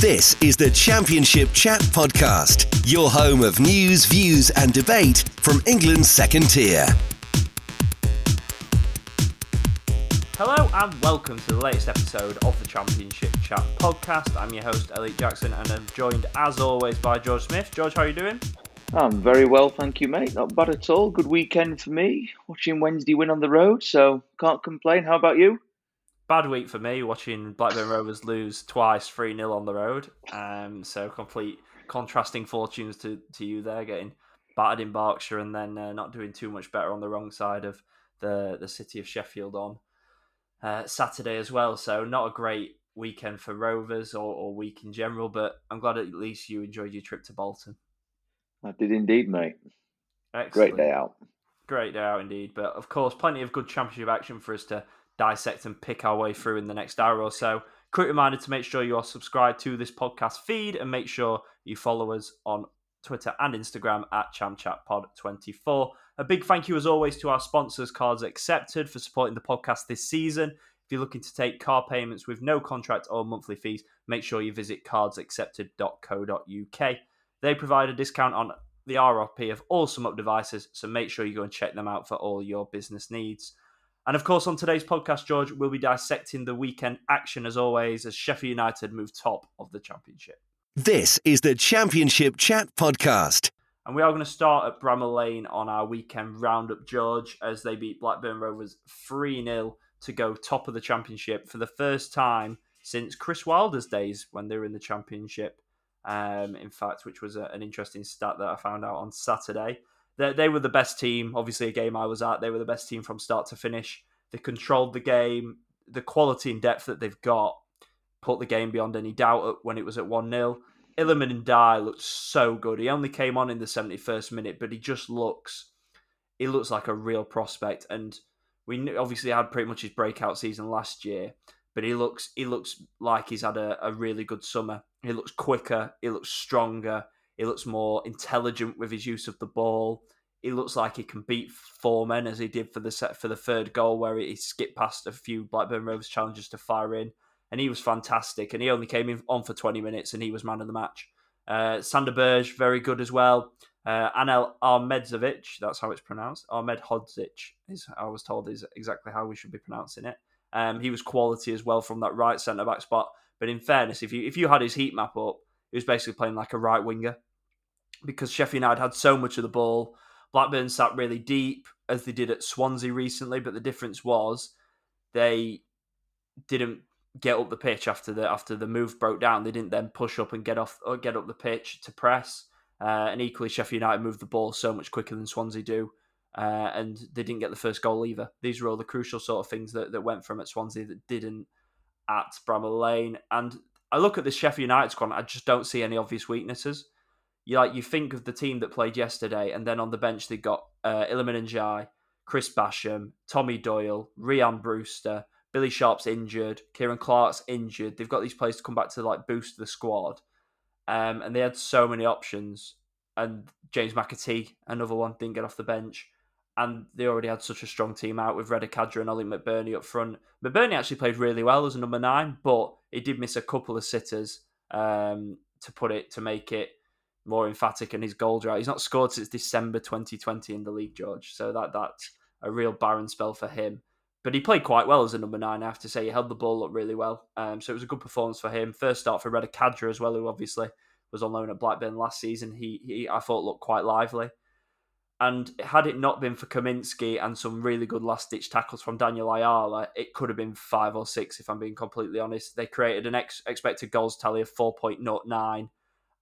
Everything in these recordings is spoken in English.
This is the Championship Chat Podcast, your home of news, views, and debate from England's second tier. Hello and welcome to the latest episode of the Championship Chat podcast. I'm your host Elliott Jackson and I'm joined as always by George Smith. George, how are you doing? I'm very well, thank you, mate. Not bad at all. Good weekend for me. Watching Wednesday win on the road, so can't complain. How about you? Bad week for me watching Blackburn Rovers lose twice 3 0 on the road. Um, so complete contrasting fortunes to, to you there, getting battered in Berkshire and then uh, not doing too much better on the wrong side of the, the city of Sheffield on uh, Saturday as well. So not a great weekend for Rovers or, or week in general, but I'm glad at least you enjoyed your trip to Bolton. I did indeed, mate. Excellent. Great day out. Great day out indeed. But of course, plenty of good championship action for us to dissect and pick our way through in the next hour or so. Quick reminder to make sure you are subscribed to this podcast feed and make sure you follow us on Twitter and Instagram at ChampChatPod24. A big thank you, as always, to our sponsors, Cards Accepted, for supporting the podcast this season. If you're looking to take car payments with no contract or monthly fees, make sure you visit cardsaccepted.co.uk. They provide a discount on the RRP of all SumUp devices, so make sure you go and check them out for all your business needs. And of course, on today's podcast, George, we'll be dissecting the weekend action as always as Sheffield United move top of the championship. This is the Championship Chat Podcast. And we are going to start at Bramall Lane on our weekend roundup, George, as they beat Blackburn Rovers 3 0 to go top of the championship for the first time since Chris Wilder's days when they were in the championship. Um, in fact, which was a, an interesting stat that I found out on Saturday. They, they were the best team. Obviously, a game I was at, they were the best team from start to finish. They controlled the game. The quality and depth that they've got put the game beyond any doubt when it was at 1 0. Iliman Ndiaye looked so good. He only came on in the 71st minute, but he just looks he looks like a real prospect. And we obviously had pretty much his breakout season last year, but he looks he looks like he's had a, a really good summer. He looks quicker, he looks stronger, he looks more intelligent with his use of the ball. He looks like he can beat four men as he did for the set for the third goal, where he skipped past a few Blackburn Rovers challenges to fire in and he was fantastic. And he only came in on for 20 minutes, and he was man of the match. Uh, Sander Berge, very good as well. Uh, Anel Ahmedzovic, that's how it's pronounced. Ahmed Hodzic is, I was told, is exactly how we should be pronouncing it. Um, he was quality as well from that right centre back spot. But in fairness, if you if you had his heat map up, he was basically playing like a right winger because Sheffield United had so much of the ball. Blackburn sat really deep as they did at Swansea recently, but the difference was they didn't get up the pitch after the after the move broke down. They didn't then push up and get off or get up the pitch to press. Uh, and equally, Sheffield United moved the ball so much quicker than Swansea do, uh, and they didn't get the first goal either. These were all the crucial sort of things that, that went from at Swansea that didn't at Bramall Lane. And I look at the Sheffield United squad, I just don't see any obvious weaknesses. You like you think of the team that played yesterday, and then on the bench they got uh, Ndiaye, Chris Basham, Tommy Doyle, Rhian Brewster. Billy Sharp's injured, Ciaran Clark's injured. They've got these players to come back to like boost the squad, um, and they had so many options. And James McAtee, another one, didn't get off the bench, and they already had such a strong team out with Reda Khadra and Oli McBurnie up front. McBurnie actually played really well as a number nine, but he did miss a couple of sitters um, to put it to make it more emphatic in his goal drought. He's not scored since December 2020 in the league, George. So that that's a real barren spell for him. But he played quite well as a number nine, I have to say. He held the ball up really well. Um, so it was a good performance for him. First start for Reda Khadra as well, who obviously was on loan at Blackburn last season. He, he I thought, looked quite lively. And had it not been for Kaminski and some really good last ditch tackles from Daniel Ayala, it could have been five or six, if I'm being completely honest. They created an ex- expected goals tally of 4.09.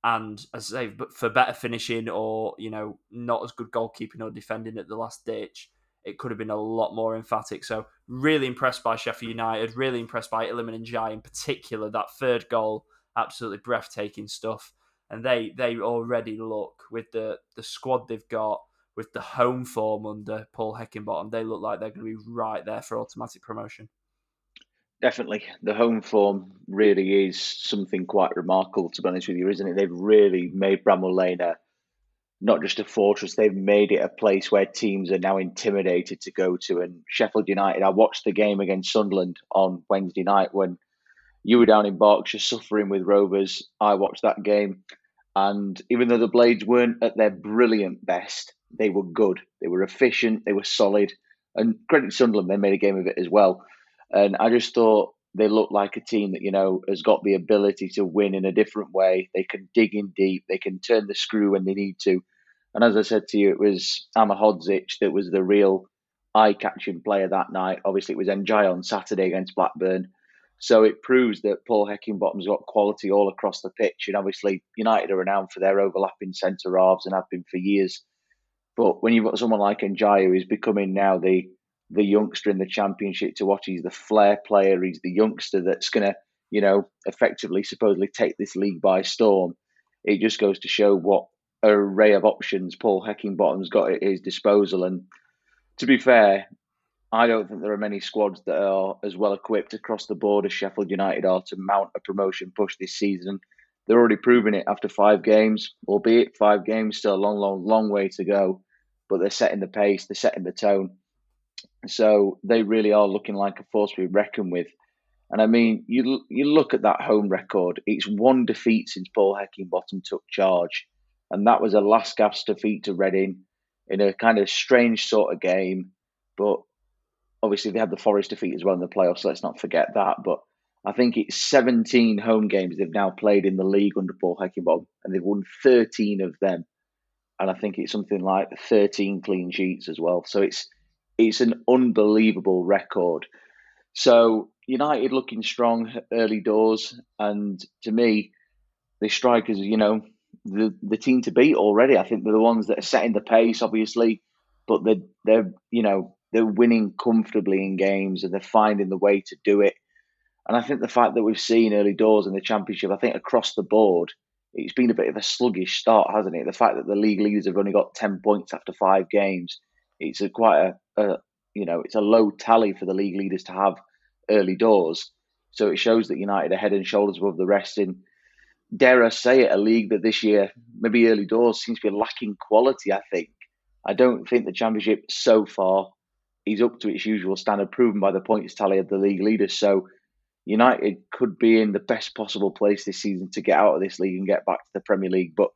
And as I say, but for better finishing or, you know, not as good goalkeeping or defending at the last ditch, it could have been a lot more emphatic. So really impressed by Sheffield United, really impressed by Iliman Ndiaye in particular. That third goal, absolutely breathtaking stuff. And they they already look with the the squad they've got, with the home form under Paul Heckingbottom, they look like they're going to be right there for automatic promotion. Definitely, the home form really is something quite remarkable. To be honest with you, isn't it? They've really made Bramall Lane a not just a fortress, they've made it a place where teams are now intimidated to go to. And Sheffield United, I watched the game against Sunderland on Wednesday night when You were down in Berkshire suffering with Rovers. I watched that game, and even though the Blades weren't at their brilliant best, they were good. They were efficient. They were solid. And credit Sunderland, they made a game of it as well. And I just thought they looked like a team that you know has got the ability to win in a different way. They can dig in deep. They can turn the screw when they need to. And as I said to you, it was Ahmedhodzic that was the real eye-catching player that night. Obviously, it was Ndiaye on Saturday against Blackburn. So it proves that Paul Heckingbottom's got quality all across the pitch. And obviously, United are renowned for their overlapping centre halves and have been for years. But when you've got someone like Ndiaye who's becoming now the the youngster in the championship to watch, he's the flair player, he's the youngster that's going to, you know, effectively, supposedly take this league by storm. It just goes to show what array of options Paul Heckingbottom's got at his disposal. And to be fair, I don't think there are many squads that are as well equipped across the board as Sheffield United are to mount a promotion push this season. They're already proving it after five games, albeit five games, still a long, long, long way to go. But they're setting the pace, they're setting the tone. So they really are looking like a force to be reckoned with. And I mean, you you look at that home record. It's one defeat since Paul Heckingbottom took charge, and that was a last gasp defeat to Reading in a kind of strange sort of game. But obviously, they had the Forest defeat as well in the playoffs. So let's not forget that. But I think it's 17 home games they've now played in the league under Paul Heckingbottom, and they've won 13 of them. And I think it's something like 13 clean sheets as well. So it's it's an unbelievable record. So United looking strong early doors, and to me, the strikers, you know, the the team to beat already. I think they're the ones that are setting the pace, obviously, but they're they're you know they're winning comfortably in games and they're finding the way to do it. And I think the fact that we've seen early doors in the championship, I think across the board, it's been a bit of a sluggish start, hasn't it? The fact that the league leaders have only got ten points after five games, it's a quite a, a you know it's a low tally for the league leaders to have early doors. So it shows that United are head and shoulders above the rest in, dare I say it, a league that this year, maybe early doors, seems to be lacking quality, I think. I don't think the Championship so far is up to its usual standard, proven by the points tally of the league leaders. So United could be in the best possible place this season to get out of this league and get back to the Premier League. But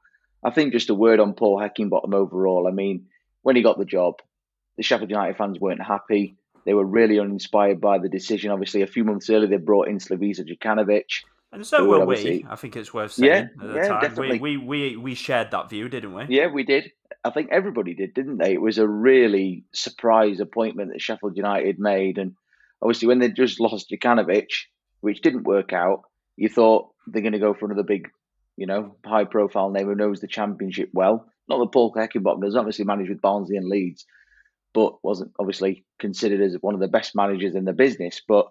I think just a word on Paul Heckingbottom overall. I mean, when he got the job, the Sheffield United fans weren't happy. They were really uninspired by the decision. Obviously, a few months earlier, they brought in Slavisa Jokanovic. And so were we. I think it's worth saying. Yeah, at the yeah, time. definitely. We, we, we, we shared that view, didn't we? Yeah, we did. I think everybody did, didn't they? It was a really surprise appointment that Sheffield United made. And obviously, when they just lost Jokanovic, which didn't work out, you thought they're going to go for another big, you know, high profile name who knows the championship well. Not that Paul Heckingbottom does obviously managed with Barnsley and Leeds, but wasn't obviously considered as one of the best managers in the business. But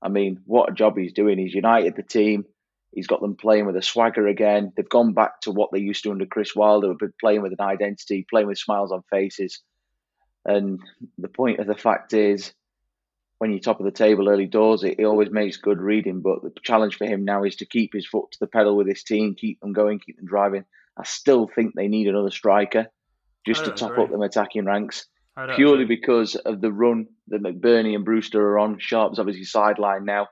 I mean, what a job he's doing. He's united the team. He's got them playing with a swagger again. They've gone back to what they used to under Chris Wilder, been playing with an identity, playing with smiles on faces. And the point of the fact is, when you're top of the table early doors, it, it always makes good reading. But the challenge for him now is to keep his foot to the pedal with his team, keep them going, keep them driving. I still think they need another striker just to top agree. up them attacking ranks purely because of the run that McBurnie and Brewster are on. Sharp's obviously sidelined now.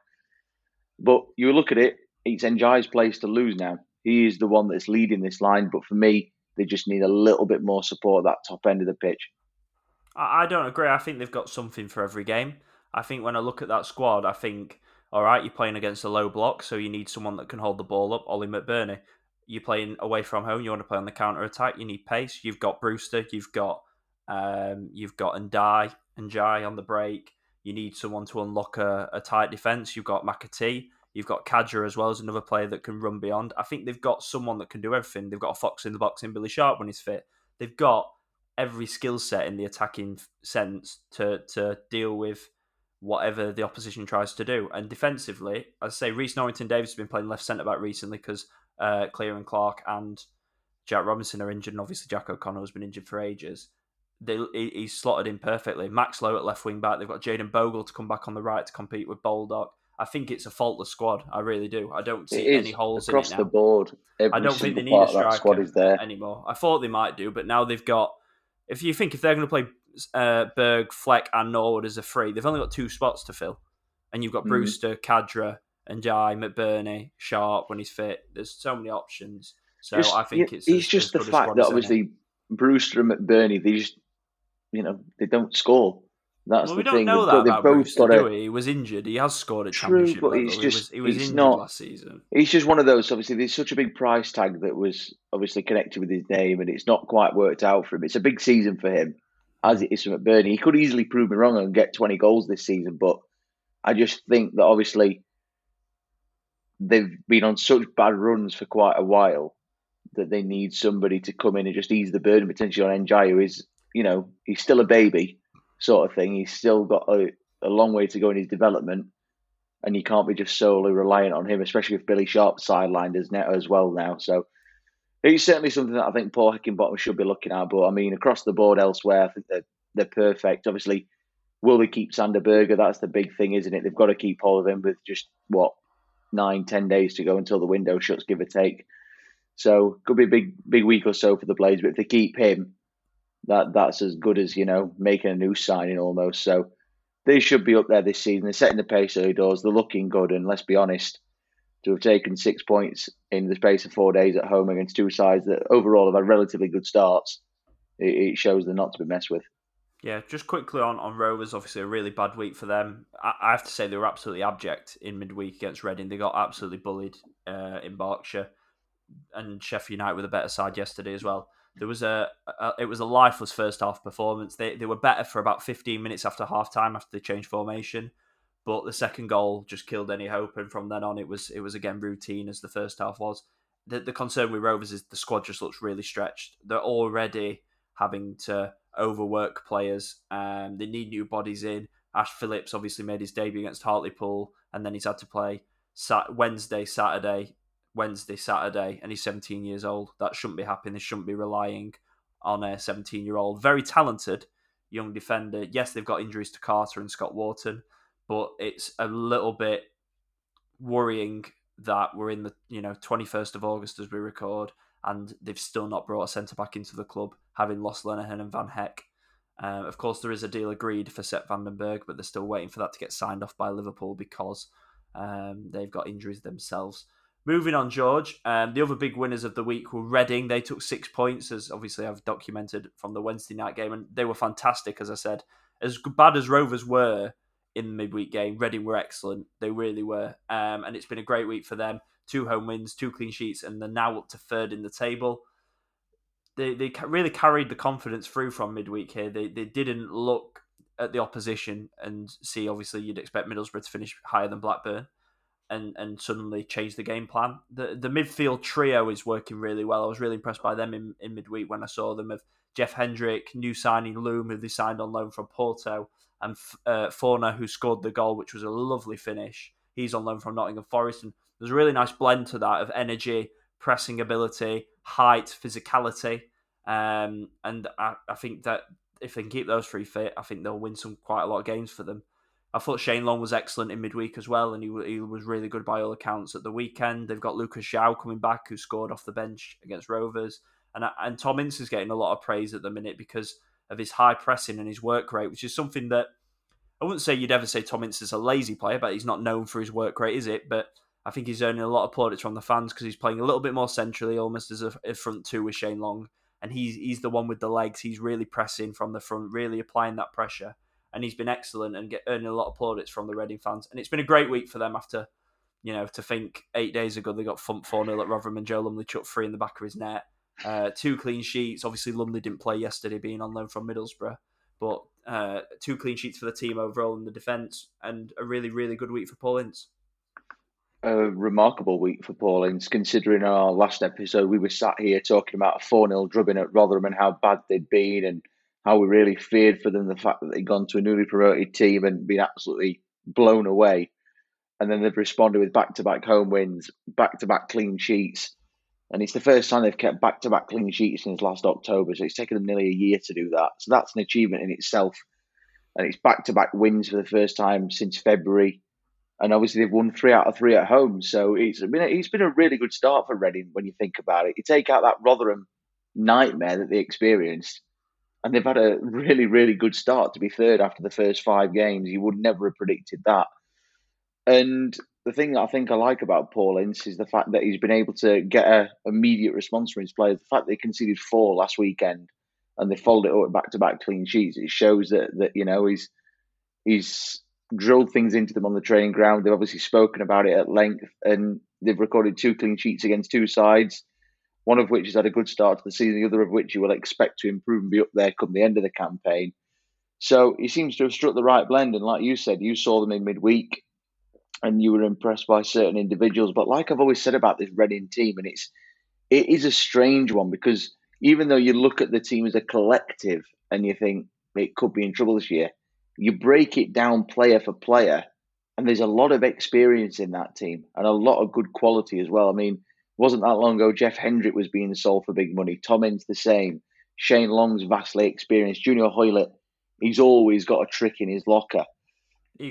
But you look at it, it's Ndiaye's place to lose now. He is the one that's leading this line. But for me, they just need a little bit more support at that top end of the pitch. I I don't agree. I think they've got something for every game. I think when I look at that squad, I think, all right, you're playing against a low block, so you need someone that can hold the ball up. Ollie McBurnie. You're playing away from home. You want to play on the counter attack. You need pace. You've got Brewster. You've got um, you've got Ndai and Jai on the break. You need someone to unlock a, a tight defense. You've got McAtee. You've got Khadra as well as another player that can run beyond. I think they've got someone that can do everything. They've got a fox in the box in Billy Sharp when he's fit. They've got every skill set in the attacking sense to to deal with whatever the opposition tries to do. And defensively, I say, Rhys Norrington Davies has been playing left centre back recently because uh, Ciaran Clark and Jack Robinson are injured, and obviously Jack O'Connell has been injured for ages. They, he- he's slotted in perfectly. Max Lowe at left wing back. They've got Jayden Bogle to come back on the right to compete with Baldock. I think it's a faultless squad. I really do. I don't see any holes across in it the now. board. Every I don't think they need a part of that striker squad is there. anymore. I thought they might do, but now they've got. If you think if they're going to play uh, Berge, Fleck, and Norwood as a free, they've only got two spots to fill, and you've got Mhm. Brewster, and Jai McBurnie Sharp when he's fit. There's so many options. So Just- I think it's. it's as- just as the fact that obviously Brewster and McBurnie, they just, you know, they don't score. That's Well, the we don't thing. know that they've about both Brewster, got we? He was injured. He has scored a True, championship but level. it's he just- was, he was it's injured not- last season. He's just one of those. Obviously, there's such a big price tag that was obviously connected with his name, and it's not quite worked out for him. It's a big season for him, as it is for McBurnie. He could easily prove me wrong and get 20 goals this season, but I just think that obviously they've been on such bad runs for quite a while that they need somebody to come in and just ease the burden potentially on Ndiaye, who is, you know, he's still a baby sort of thing. He's still got a, a long way to go in his development, and you can't be just solely reliant on him, especially with Billy Sharp sidelined as net as well now. So it's certainly something that I think Paul Heckingbottom should be looking at. But I mean, across the board elsewhere, I think they're they're perfect. Obviously, will they keep Sander Berge? That's the big thing, isn't it? They've got to keep hold of him with just what nine, ten days to go until the window shuts, give or take. So could be a big, big week or so for the Blades. But if they keep him, that that's as good as you know making a new signing almost. So they should be up there this season. They're setting the pace early doors. They're looking good, and let's be honest, to have taken six points in the space of four days at home against two sides that overall have had relatively good starts, it, it shows they're not to be messed with. Yeah, just quickly on, on Rovers, obviously a really bad week for them. I, I have to say they were absolutely abject in midweek against Reading. They got absolutely bullied uh, in Berkshire, and Sheffield United with a better side yesterday as well. There was a, a it was a lifeless first half performance. They they were better for about fifteen minutes after half time after they changed formation, but the second goal just killed any hope. And from then on, it was it was again routine as the first half was. The the concern with Rovers is the squad just looks really stretched. They're already having to overwork players. Um, they need new bodies in. Ash Phillips obviously made his debut against Hartlepool, and then he's had to play Wednesday, Saturday, Wednesday, Saturday, and he's 17 years old. That shouldn't be happening. They shouldn't be relying on a 17 year old, very talented young defender. Yes, they've got injuries to Carter and Scott Wharton, but it's a little bit worrying that we're in the you know 21st of August as we record, and they've still not brought a centre back into the club, having lost Lenihan and Van Hecke. Um, of course, there is a deal agreed for Sepp van den Berg, but they're still waiting for that to get signed off by Liverpool because um, they've got injuries themselves. Moving on, George. Um, the other big winners of the week were Reading. They took six points, as obviously I've documented from the Wednesday night game, and they were fantastic, as I said. As bad as Rovers were in the midweek game, Reading were excellent. They really were. Um, and it's been a great week for them. Two home wins, two clean sheets, and they're now up to third in the table. They, they really carried the confidence through from midweek here. They, they didn't look at the opposition and see, obviously, you'd expect Middlesbrough to finish higher than Blackburn and and suddenly change the game plan. The the midfield trio is working really well. I was really impressed by them in, in midweek when I saw them of Jeff Hendrick, new signing Loum, who they signed on loan from Porto, and uh, Fornah, who scored the goal, which was a lovely finish. He's on loan from Nottingham Forest, and there's a really nice blend to that of energy, pressing ability, height, physicality, um, and I, I think that if they can keep those three fit, I think they'll win some quite a lot of games for them. I thought Shane Long was excellent in midweek as well, and he, he was really good by all accounts at the weekend. They've got Lucas João coming back, who scored off the bench against Rovers, and and Tom Ince is getting a lot of praise at the minute because of his high pressing and his work rate, which is something that I wouldn't say you'd ever say Tom Ince is a lazy player, but he's not known for his work rate, is it? But I think he's earning a lot of plaudits from the fans because he's playing a little bit more centrally, almost as a, a front two with Shane Long, and he's he's the one with the legs. He's really pressing from the front, really applying that pressure and he's been excellent and get, earning a lot of plaudits from the Reading fans. And it's been a great week for them after, you know, to think eight days ago they got thumped 4 0 at Rotherham and Joe Lumley chucked three in the back of his net. Uh, two clean sheets. Obviously, Lumley didn't play yesterday, being on loan from Middlesbrough, but uh, two clean sheets for the team overall in the defence, and a really, really good week for Paul Ince. A remarkable week for Paul Ince, considering our last episode we were sat here talking about a 4 0 drubbing at Rotherham and how bad they'd been and how we really feared for them the fact that they'd gone to a newly promoted team and been absolutely blown away. And then they've responded with back to back home wins, back to back clean sheets. And it's the first time they've kept back to back clean sheets since last October. So it's taken them nearly a year to do that. So that's an achievement in itself. And it's back to back wins for the first time since February. And obviously they've won three out of three at home. So it's been a, it's been a really good start for Reading when you think about it. You take out that Rotherham nightmare that they experienced and they've had a really, really good start to be third after the first five games. You would never have predicted that. And the thing that I think I like about Paul Ince is the fact that he's been able to get a immediate response from his players. The fact they conceded four last weekend and they followed it up back to back clean sheets, it shows that that you know he's he's drilled things into them on the training ground. They've obviously spoken about it at length, and they've recorded two clean sheets against two sides. One of which has had a good start to the season, the other of which you will expect to improve and be up there come the end of the campaign. So he seems to have struck the right blend. And like you said, you saw them in midweek and you were impressed by certain individuals. But like I've always said about this Reading team, and it's it is a strange one because even though you look at the team as a collective and you think it could be in trouble this year, you break it down player for player, and there's a lot of experience in that team and a lot of good quality as well. I mean, wasn't that long ago Jeff Hendrick was being sold for big money. Tom Ince the same. Shane Long's vastly experienced. Junior Hoilett, he's always got a trick in his locker.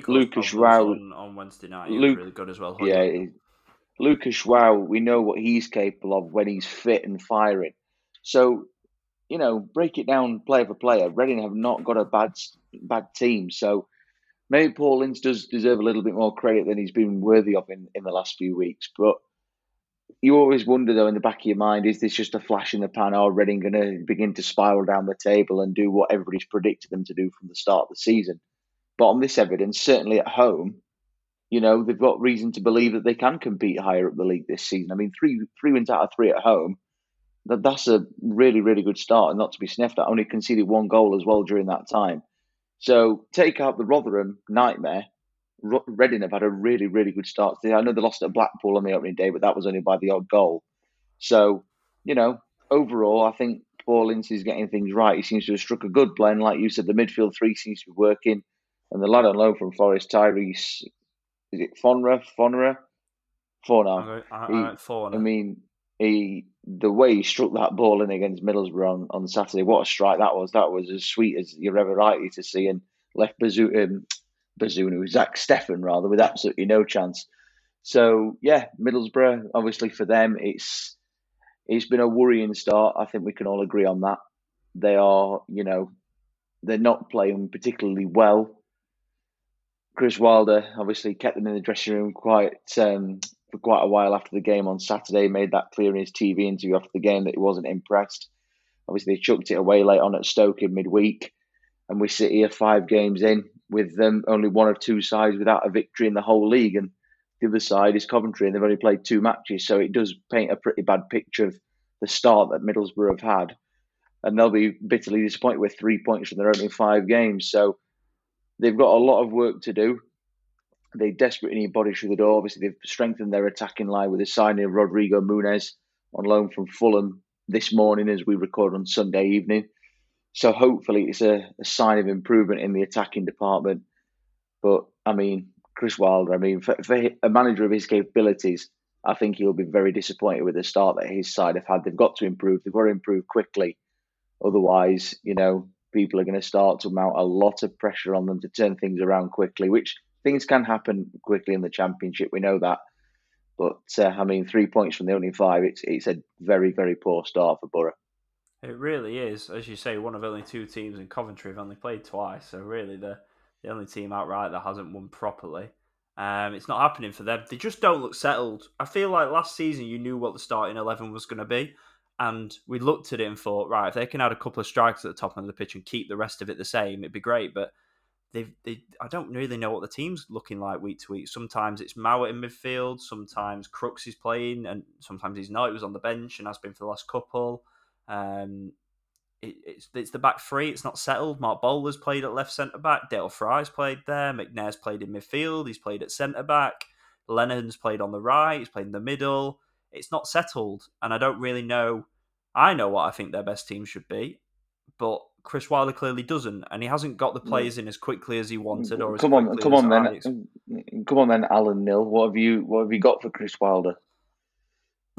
Lucas João on, on, Wednesday night. Luke, really good as well. Yeah, Lucas João, we know what he's capable of when he's fit and firing. So, you know, break it down player for player. Reading have not got a bad bad team. So maybe Paul Ince does deserve a little bit more credit than he's been worthy of in, in the last few weeks. But you always wonder, though, in the back of your mind, is this just a flash in the pan? Are Reading going to begin to spiral down the table and do what everybody's predicted them to do from the start of the season? But on this evidence, certainly at home, you know, they've got reason to believe that they can compete higher up the league this season. I mean, three three wins out of three at home, that, that's a really, really good start and not to be sniffed at. Only conceded one goal as well during that time. So take out the Rotherham nightmare. Reading have had a really, really good start. I know they lost at Blackpool on the opening day, but that was only by the odd goal. So, you know, overall, I think Paul is getting things right. He seems to have struck a good blend. Like you said, the midfield three seems to be working. And the lad on loan from Forest, Tyrese, is it Fonra? Fonra? Fornah. I, I, I, I mean, he the way he struck that ball in against Middlesbrough on, on Saturday, what a strike that was. That was as sweet as you're ever likely to see and left Bazunu, um, Bazunu Zack Steffen rather, with absolutely no chance. So yeah, Middlesbrough, obviously for them, it's it's been a worrying start. I think we can all agree on that. They are, you know, they're not playing particularly well. Chris Wilder obviously kept them in the dressing room quite um, for quite a while after the game on Saturday. Made that clear in his TV interview after the game that he wasn't impressed. Obviously, they chucked it away late on at Stoke in midweek, and we sit here five games in with them only one of two sides without a victory in the whole league, and the other side is Coventry, and they've only played two matches. So it does paint a pretty bad picture of the start that Middlesbrough have had, and they'll be bitterly disappointed with three points from their opening five games. So they've got a lot of work to do. They desperately need bodies through the door. Obviously, they've strengthened their attacking line with the signing of Rodrigo Muniz on loan from Fulham this morning as we record on Sunday evening. So hopefully it's a, a sign of improvement in the attacking department. But I mean, Chris Wilder, I mean, for, for a manager of his capabilities, I think he'll be very disappointed with the start that his side have had. They've got to improve. They've got to improve quickly. Otherwise, you know, people are going to start to mount a lot of pressure on them to turn things around quickly, which things can happen quickly in the championship. We know that. But uh, I mean, three points from the only five, it's, it's a very, very poor start for Borough. It really is. As you say, one of only two teams in Coventry have only played twice. So, really, the, the only team outright that hasn't won properly. Um, it's not happening for them. They just don't look settled. I feel like last season you knew what the starting 11 was going to be. And we looked at it and thought, right, if they can add a couple of strikes at the top end of the pitch and keep the rest of it the same, it'd be great. But they they I don't really know what the team's looking like week to week. Sometimes it's Mowatt in midfield, sometimes Crooks is playing, and sometimes he's not. He was on the bench and has been for the last couple. Um, it, it's it's the back three. It's not settled. Marc Bola's played at left centre back. Dael Fry's played there. McNair's played in midfield. He's played at centre back. Lenihan's played on the right. He's played in the middle. It's not settled, and I don't really know. I know what I think their best team should be, but Chris Wilder clearly doesn't, and he hasn't got the players in as quickly as he wanted. Or come on, come on then, come on then, Alan Knill. What have you what have you got for Chris Wilder?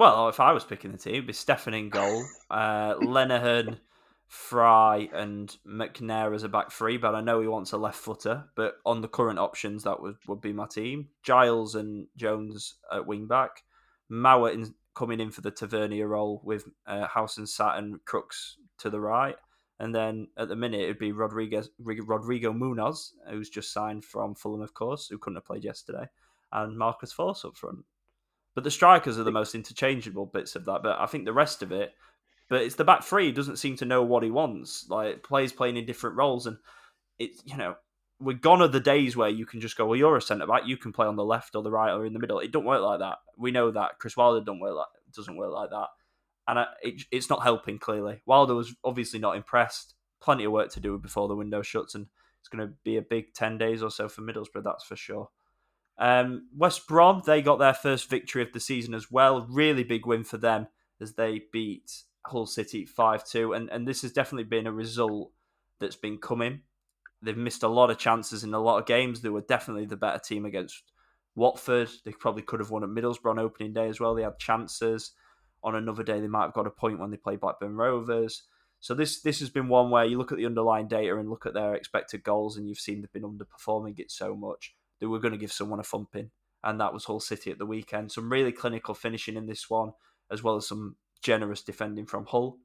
Well, if I was picking the team, it'd be Steffen in goal, uh, Lenihan, Fry, and McNair as a back three. But I know he wants a left footer. But on the current options, that would, would be my team: Giles and Jones at wing back, Mowatt in, coming in for the Tavernier role with uh, Howson-Satt and Crooks to the right. And then at the minute, it'd be Rodriguez, Rodrigo Muniz, who's just signed from Fulham, of course, who couldn't have played yesterday. and Marcus Forss up front. But the strikers are the most interchangeable bits of that. But I think the rest of it, but it's the back three he doesn't seem to know what he wants. Like players playing in different roles, and it's you know we're gone are the days where you can just go, well, you're a centre back, you can play on the left or the right or in the middle. It don't work like that. We know that Chris Wilder don't work like doesn't work like that, and it, it's not helping clearly. Wilder was obviously not impressed. Plenty of work to do before the window shuts, and it's going to be a big ten days or so for Middlesbrough. That's for sure. Um, West Brom, they got their first victory of the season as well. Really big win for them as they beat Hull City 5 2. And, and this has definitely been a result that's been coming. They've missed a lot of chances in a lot of games. They were definitely the better team against Watford. They probably could have won at Middlesbrough on opening day as well. They had chances. On another day, they might have got a point when they played Blackburn Rovers. So this this has been one where you look at the underlying data and look at their expected goals, and you've seen they've been underperforming it so much they were going to give someone a thumping, and that was Hull City at the weekend. Some really clinical finishing in this one, as well as some generous defending from Hull.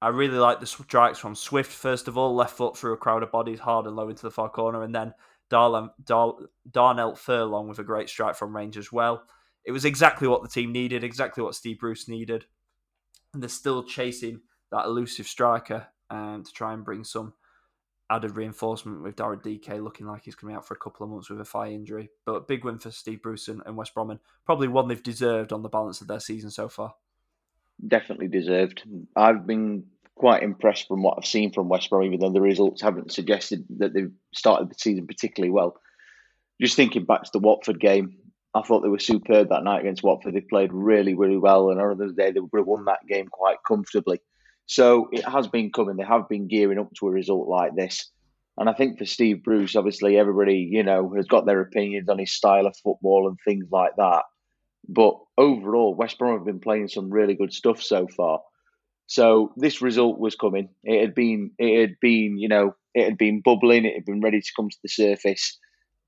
I really like the strikes from Swift, first of all, left foot through a crowd of bodies, hard and low into the far corner, and then Dar- Dar- Darnell Furlong with a great strike from range as well. It was exactly what the team needed, exactly what Steve Bruce needed. And they're still chasing that elusive striker um, to try and bring some added reinforcement with Daryl Dike looking like he's coming out for a couple of months with a thigh injury. But big win for Steve Bruce and, and West Brom, and probably one they've deserved on the balance of their season so far. Definitely deserved. I've been quite impressed from what I've seen from West Brom, even though the results haven't suggested that they've started the season particularly well. Just thinking back to the Watford game, I thought they were superb that night against Watford. They played really, really well, and on other day they would have won that game quite comfortably. So it has been coming. They have been gearing up to a result like this. And I think for Steve Bruce, obviously everybody, you know, has got their opinions on his style of football and things like that. But overall, West Brom have been playing some really good stuff so far. So this result was coming. It had been, it had been, you know, it had been bubbling. It had been ready to come to the surface,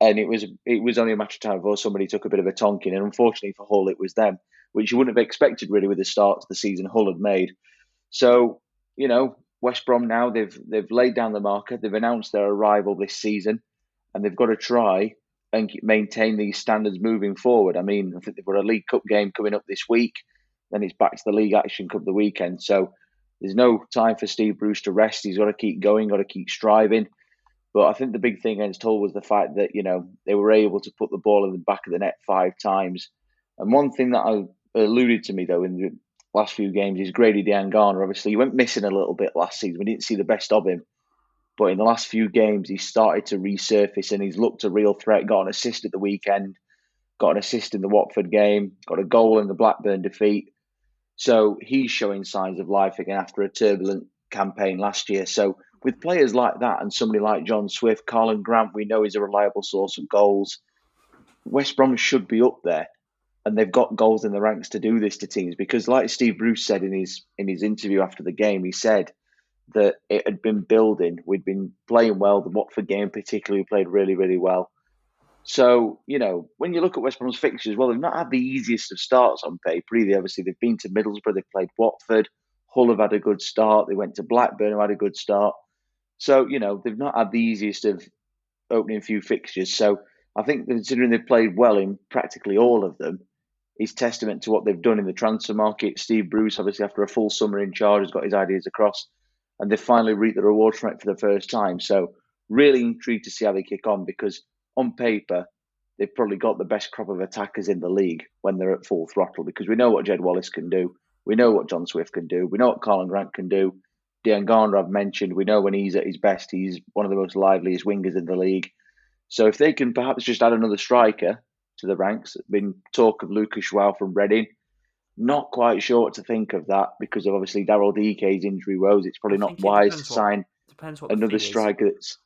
and it was, it was only a matter of time before somebody took a bit of a tonking. And unfortunately for Hull, it was them, which you wouldn't have expected really with the start to the season Hull had made. So you know, West Brom now they've they've laid down the marker. They've announced their arrival this season, and they've got to try and maintain these standards moving forward. I mean, I think they've got a League Cup game coming up this week. Then it's back to the League Action Cup the weekend. So there's no time for Steve Bruce to rest. He's got to keep going, got to keep striving. But I think the big thing against Hull was the fact that you know they were able to put the ball in the back of the net five times. And one thing that I alluded to me though in the last few games is Grady Diangana. Obviously, he went missing a little bit last season. We didn't see the best of him. But in the last few games, he's started to resurface and he's looked a real threat. Got an assist at the weekend, got an assist in the Watford game, got a goal in the Blackburn defeat. So he's showing signs of life again after a turbulent campaign last year. So with players like that and somebody like John Swift, Karlan Grant, we know is a reliable source of goals. West Brom should be up there and they've got goals in the ranks to do this to teams because, like Steve Bruce said in his in his interview after the game, he said that it had been building. We'd been playing well. The Watford game, particularly, we played really, really well. So, you know, when you look at West Brom's fixtures, well, they've not had the easiest of starts on paper either. Obviously, they've been to Middlesbrough, they've played Watford, Hull have had a good start, they went to Blackburn, who had a good start. So, you know, they've not had the easiest of opening few fixtures. So, I think considering they've played well in practically all of them, is testament to what they've done in the transfer market. Steve Bruce, obviously, after a full summer in charge, has got his ideas across, and they've finally reaped the rewards from it for the first time. So, really intrigued to see how they kick on because, on paper, they've probably got the best crop of attackers in the league when they're at full throttle because we know what Jed Wallace can do. We know what John Swift can do. We know what Karlan Grant can do. Diangana, I've mentioned, we know when he's at his best, he's one of the most liveliest wingers in the league. So if they can perhaps just add another striker to the ranks. Been talk of Lucas João from Reading. Not quite sure what to think of that because of obviously Daryl Dike's injury woes. It's probably not wise to sign what, another striker that's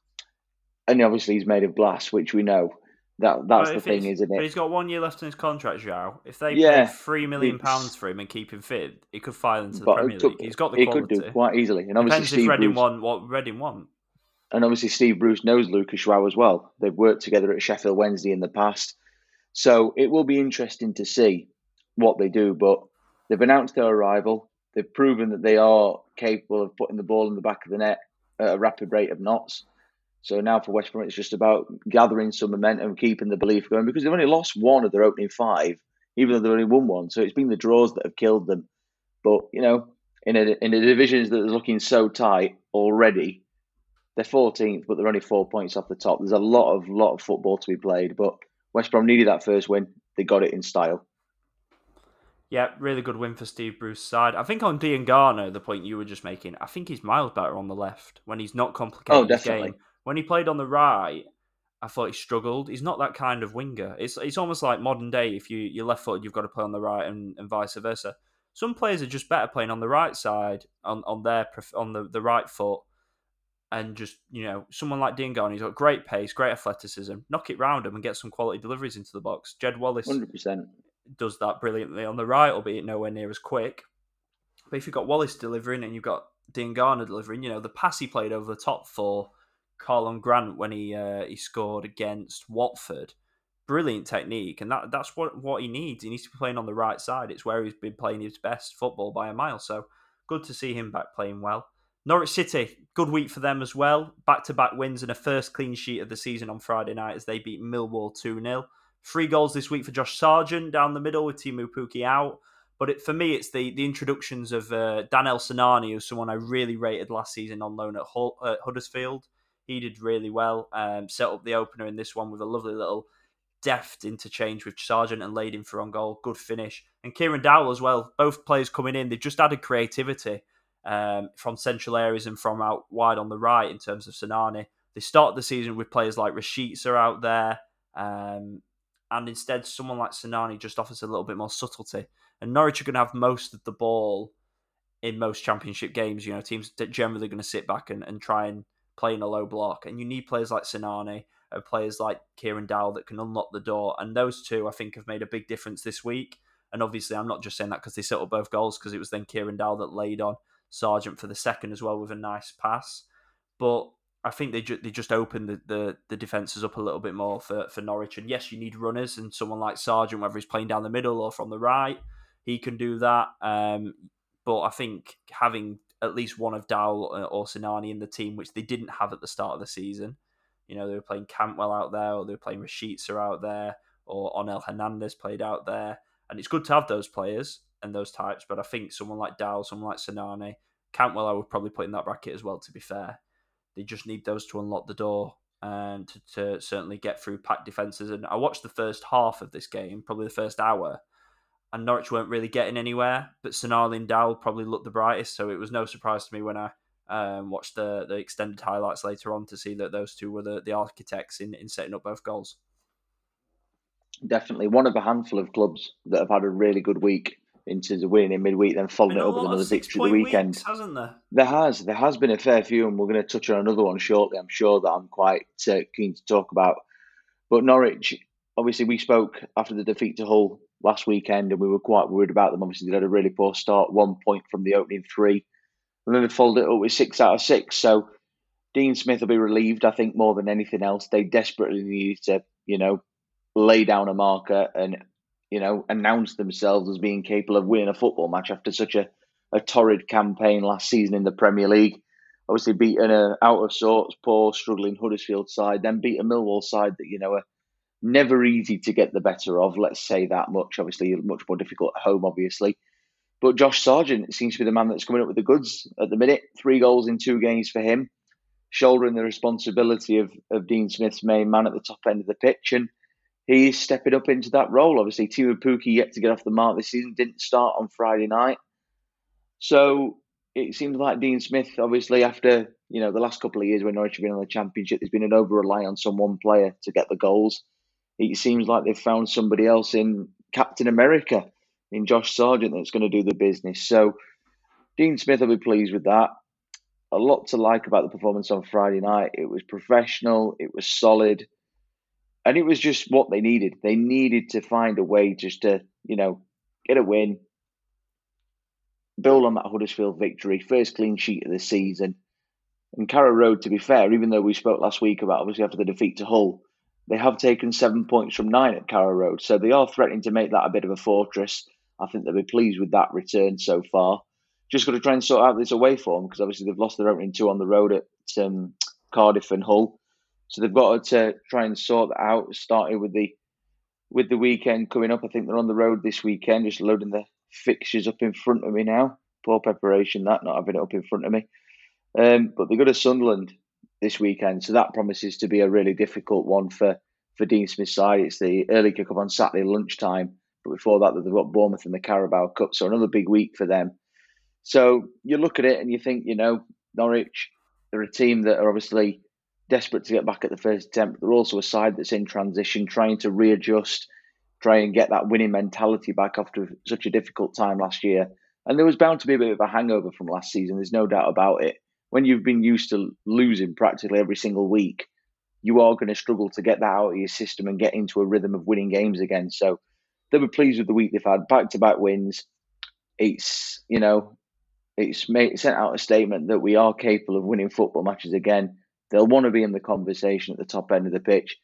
and obviously he's made of glass, which we know. That that's the thing, isn't it? But he's got one year left in his contract, João. If they yeah, pay three million pounds for him and keep him fit, he could file into the Premier League. He's got the he quality. could do quite easily. And obviously, Depends Steve if Reading Bruce, want what Reading want. And obviously, Steve Bruce knows Lucas João as well. They've worked together at Sheffield Wednesday in the past. So it will be interesting to see what they do. But they've announced their arrival. They've proven that they are capable of putting the ball in the back of the net at a rapid rate of knots. So now for West Brom, it's just about gathering some momentum, keeping the belief going because they've only lost one of their opening five, even though they've only won one. So it's been the draws that have killed them. But you know, in a in a division that is looking so tight already, they're 14th, but they're only four points off the top. There's a lot of lot of football to be played, but West Brom needed that first win. They got it in style. Yeah, really good win for Steve Bruce's side. I think on Diangana, the point you were just making, I think he's miles better on the left when he's not complicating oh, definitely. game. When he played on the right, I thought he struggled. He's not that kind of winger. It's it's almost like modern day. If you you're left footed, you've got to play on the right, and, and vice versa. Some players are just better playing on the right side, on on their on the, the right foot, and just you know someone like Diangana, he's got great pace, great athleticism. Knock it round him and get some quality deliveries into the box. Jed Wallace, hundred percent does that brilliantly on the right, albeit nowhere near as quick. But if you've got Wallace delivering and you've got Diangana delivering, you know, the pass he played over the top for Karlan Grant when he uh, he scored against Watford, brilliant technique, and that that's what what he needs. He needs to be playing on the right side. It's where he's been playing his best football by a mile. So good to see him back playing well. Norwich City, good week for them as well. Back to back wins and a first clean sheet of the season on Friday night as they beat Millwall 2 0. Three goals this week for Josh Sargent down the middle with Teemu Pukki out. But it, for me, it's the the introductions of uh, Danel Sinani, who's someone I really rated last season on loan at, Hull, Huddersfield. He did really well. Um, set up the opener in this one with a lovely little deft interchange with Sargent and laid him for on goal. Good finish. And Kieran Dowell as well. Both players coming in, they've just added creativity um, from central areas and from out wide on the right in terms of Sinani. They start the season with players like Rashica out there. Um, and instead someone like Sinani just offers a little bit more subtlety. And Norwich are going to have most of the ball in most championship games. You know, teams that generally going to sit back and, and try and play in a low block. And you need players like Sinani and players like Kieran Dowell that can unlock the door. And those two, I think, have made a big difference this week. And obviously, I'm not just saying that because they set up both goals, because it was then Kieran Dowell that laid on Sargent for the second as well with a nice pass. But I think they ju- they just opened the, the, the defenses up a little bit more for, for Norwich. And yes, you need runners and someone like Sargent, whether he's playing down the middle or from the right, he can do that. Um, but I think having at least one of Dowell or Sinani in the team, which they didn't have at the start of the season, you know, they were playing Cantwell out there, or they were playing Rashica out there, or Onel Hernandez played out there. And it's good to have those players and those types. But I think someone like Dowell, someone like Sinani, Cantwell, I would probably put in that bracket as well, to be fair. They just need those to unlock the door and to, to certainly get through packed defences. And I watched the first half of this game, probably the first hour, and Norwich weren't really getting anywhere. But Sinani and Dowell probably looked the brightest, so it was no surprise to me when I um, watched the, the extended highlights later on to see that those two were the, the architects in, in setting up both goals. Definitely one of a handful of clubs that have had a really good week into the winning in midweek, then following it up with another victory the weekend. Weeks, hasn't there? There has, there has been a fair few, and we're going to touch on another one shortly. I'm sure that I'm quite uh, keen to talk about. But Norwich, obviously, we spoke after the defeat to Hull last weekend, and we were quite worried about them. Obviously, they had a really poor start, one point from the opening three, and then they followed it up with six out of six. So Dean Smith will be relieved, I think, more than anything else. They desperately need to, you know, lay down a marker and you know, announced themselves as being capable of winning a football match after such a, a torrid campaign last season in the Premier League. Obviously, beating a out of sorts, poor, struggling Huddersfield side, then beat a Millwall side that you know are never easy to get the better of. Let's say that much. Obviously, much more difficult at home, obviously. But Josh Sargent seems to be the man that's coming up with the goods at the minute. Three goals in two games for him, shouldering the responsibility of, of Dean Smith's main man at the top end of the pitch. And he's stepping up into that role. Obviously, Teemu Pukki yet to get off the mark this season, didn't start on Friday night. So it seems like Dean Smith, obviously, after you know the last couple of years when Norwich have been on the championship, there's been an over reliance on one player to get the goals. It seems like they've found somebody else in Captain America, in Josh Sargent, that's going to do the business. So Dean Smith will be pleased with that. A lot to like about the performance on Friday night. It was professional. It was solid and it was just what they needed. They needed to find a way just to, you know, get a win, build on that Huddersfield victory, first clean sheet of the season. And Carrow Road, to be fair, even though we spoke last week about obviously after the defeat to Hull, they have taken seven points from nine at Carrow Road. So they are threatening to make that a bit of a fortress. I think they'll be pleased with that return so far. Just got to try and sort out this away form because obviously they've lost their opening two on the road at um, Cardiff and Hull. So they've got to try and sort that out. Starting with the with the weekend coming up, I think they're on the road this weekend. Just loading the fixtures up in front of me now. Poor preparation that not having it up in front of me. Um, but they go to Sunderland this weekend, so that promises to be a really difficult one for for Dean Smith's side. It's the early kick-off on Saturday lunchtime, but before that, they've got Bournemouth in the Carabao Cup, so another big week for them. So you look at it and you think, you know, Norwich, they're a team that are obviously desperate to get back at the first attempt. They're also a side that's in transition, trying to readjust, try and get that winning mentality back after such a difficult time last year. And there was bound to be a bit of a hangover from last season. There's no doubt about it. When you've been used to losing practically every single week, you are going to struggle to get that out of your system and get into a rhythm of winning games again. So they were pleased with the week they've had, back to back wins. It's you know, it's made sent out a statement that we are capable of winning football matches again. They'll want to be in the conversation at the top end of the pitch.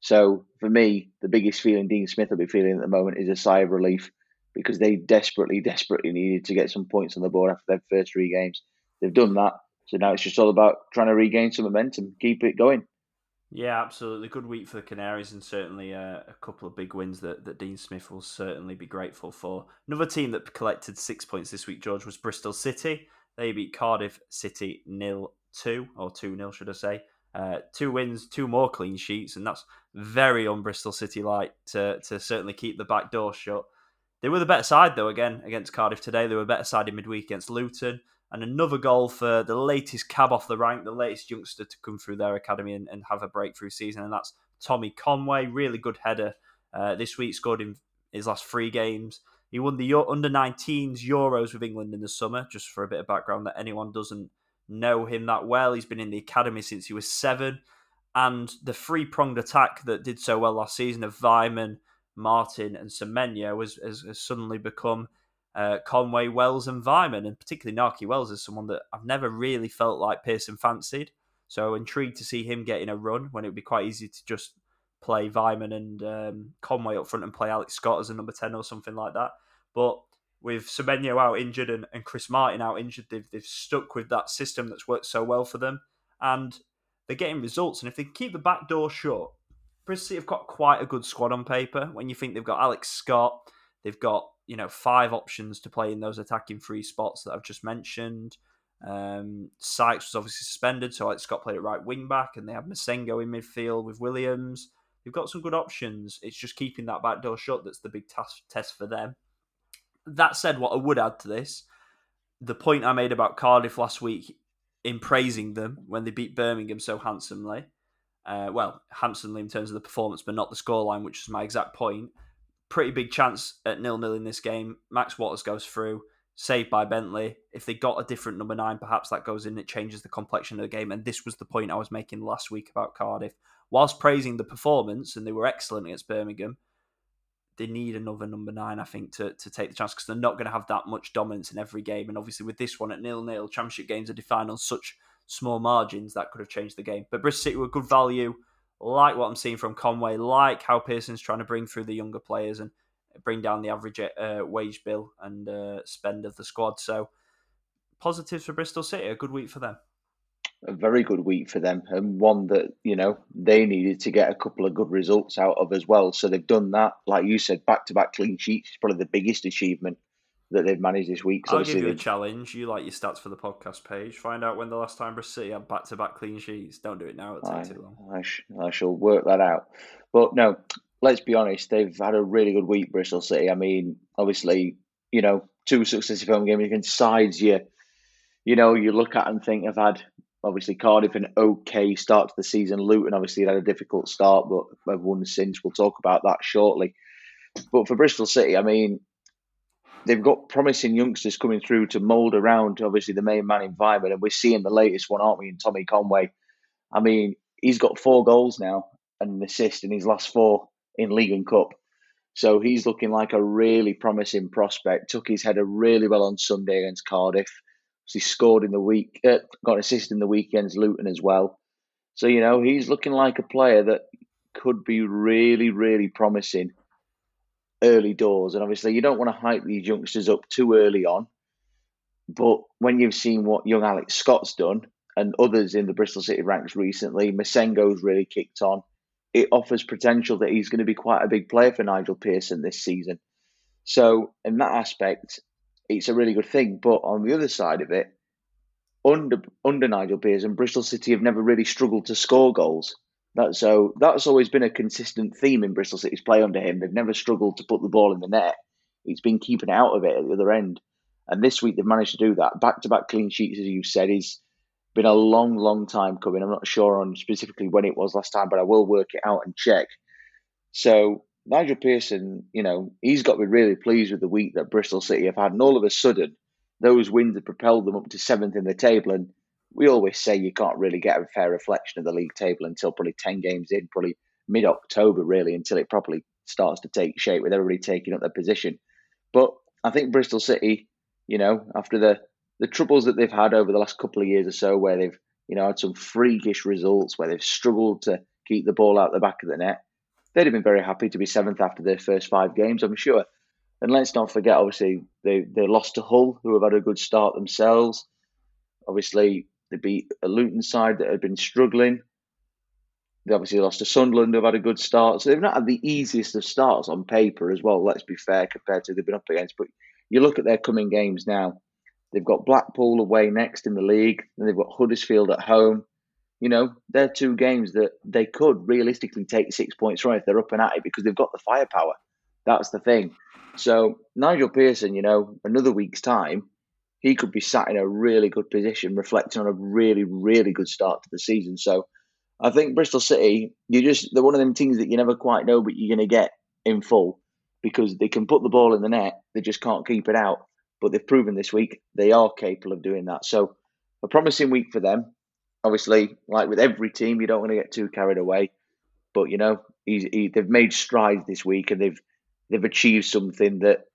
So for me, the biggest feeling Dean Smith will be feeling at the moment is a sigh of relief because they desperately, desperately needed to get some points on the board after their first three games. They've done that. So now it's just all about trying to regain some momentum, keep it going. Yeah, absolutely. Good week for the Canaries, and certainly uh, a couple of big wins that, that Dean Smith will certainly be grateful for. Another team that collected six points this week, George, was Bristol City. They beat Cardiff City nil two or two nil, should I say? Uh, two wins, two more clean sheets, and that's very on Bristol City like to to certainly keep the back door shut. They were the better side though again against Cardiff today. They were a better side in midweek against Luton and another goal for the latest cab off the rank, the latest youngster to come through their academy and, and have a breakthrough season, and that's Tommy Conway. Really good header uh, this week, scored in his last three games. He won the under 19s Euros with England in the summer, just for a bit of background that anyone doesn't know him that well. He's been in the academy since he was seven. And the three pronged attack that did so well last season of Weimann, Martin, and Semenyo has, has, has suddenly become uh, Conway, Wells, and Weimann, and particularly Nahki Wells is someone that I've never really felt like Pearson fancied. So intrigued to see him getting a run when it would be quite easy to just play Weimann and um, Conway up front and play Alex Scott as a number 10 or something like that. But with Semenyo out injured and, and Chris Martin out injured, they've, they've stuck with that system that's worked so well for them. And they're getting results. And if they keep the back door shut, Bristol have got quite a good squad on paper. When you think they've got Alex Scott, they've got you know five options to play in those attacking free spots that I've just mentioned. Um, Sykes was obviously suspended, so like Scott played at right wing back, and they have Massengo in midfield with Williams. They've got some good options. It's just keeping that back door shut that's the big task, test for them. That said, what I would add to this, the point I made about Cardiff last week in praising them when they beat Birmingham so handsomely, uh, well, handsomely in terms of the performance, but not the scoreline, which is my exact point pretty big chance at nil nil in this game. Max Watters goes through, saved by Bentley. If they got a different number nine, perhaps that goes in. It changes the complexion of the game. And this was the point I was making last week about Cardiff. Whilst praising the performance, and they were excellent against Birmingham, they need another number nine, I think, to, to take the chance because they're not going to have that much dominance in every game. And obviously, with this one at nil nil, championship games are defined on such small margins that could have changed the game. But Bristol City were good value like what I'm seeing from Conway, like how Pearson's trying to bring through the younger players and bring down the average uh, wage bill and uh, spend of the squad. So positives for Bristol City, a good week for them. A very good week for them, and one that you know they needed to get a couple of good results out of as well. So they've done that, like you said, back to back clean sheets is probably the biggest achievement that they've managed this week. I'll give you a challenge. You like your stats for the podcast page. Find out when the last time Bristol City had back to back clean sheets. Don't do it now. It'll take I, too long. I, sh- I shall work that out. But no, let's be honest. They've had a really good week, Bristol City. I mean, obviously, you know, two successive home games against sides you, you know, you look at and think have had obviously Cardiff an okay start to the season. Luton obviously had a difficult start, but have won since. We'll talk about that shortly. But for Bristol City, I mean, they've got promising youngsters coming through to mould around obviously the main man in Weimann, and we're seeing the latest one, aren't we? In Tommy Conway, I mean, he's got four goals now and an assist in his last four in League and Cup. So he's looking like a really promising prospect. Took his header really well on Sunday against Cardiff. He scored in the week, uh, got an assist in the weekends Luton as well. So you know he's looking like a player that could be really, really promising early doors. And obviously, you don't want to hype these youngsters up too early on. But when you've seen what young Alex Scott's done, and others in the Bristol City ranks recently. Massengo's really kicked on. It offers potential that he's going to be quite a big player for Nigel Pearson this season. So, in that aspect, it's a really good thing. But on the other side of it, under under Nigel Pearson, Bristol City have never really struggled to score goals. That so that's always been a consistent theme in Bristol City's play under him. They've never struggled to put the ball in the net. He's been keeping out of it at the other end. And this week they've managed to do that. Back to back clean sheets, as you said, is been a long, long time coming. I'm not sure on specifically when it was last time, but I will work it out and check. So Nigel Pearson, you know, he's got to be really pleased with the week that Bristol City have had. And all of a sudden, those wins have propelled them up to seventh in the table. And we always say you can't really get a fair reflection of the league table until probably 10 games in, probably mid October, really, until it properly starts to take shape with everybody taking up their position. But I think Bristol City, you know, after the the troubles that they've had over the last couple of years or so, where they've you know had some freakish results, where they've struggled to keep the ball out the back of the net, they'd have been very happy to be seventh after their first five games, I'm sure. And let's not forget, obviously, they they lost to Hull, who have had a good start themselves. Obviously, they beat a Luton side that had been struggling. They obviously lost to Sunderland, who have had a good start. So they've not had the easiest of starts on paper as well. Let's be fair compared to they've been up against. But you look at their coming games now. They've got Blackpool away next in the league, and they've got Huddersfield at home. You know, they're two games that they could realistically take six points from if they're up and at it because they've got the firepower. That's the thing. So Nigel Pearson, you know, another week's time, he could be sat in a really good position, reflecting on a really, really good start to the season. So I think Bristol City, you just they're one of them teams that you never quite know, but you're going to get in full because they can put the ball in the net, they just can't keep it out. But they've proven this week they are capable of doing that. So a promising week for them. Obviously, like with every team, you don't want to get too carried away. But you know, he, they've made strides this week, and they've they've achieved something that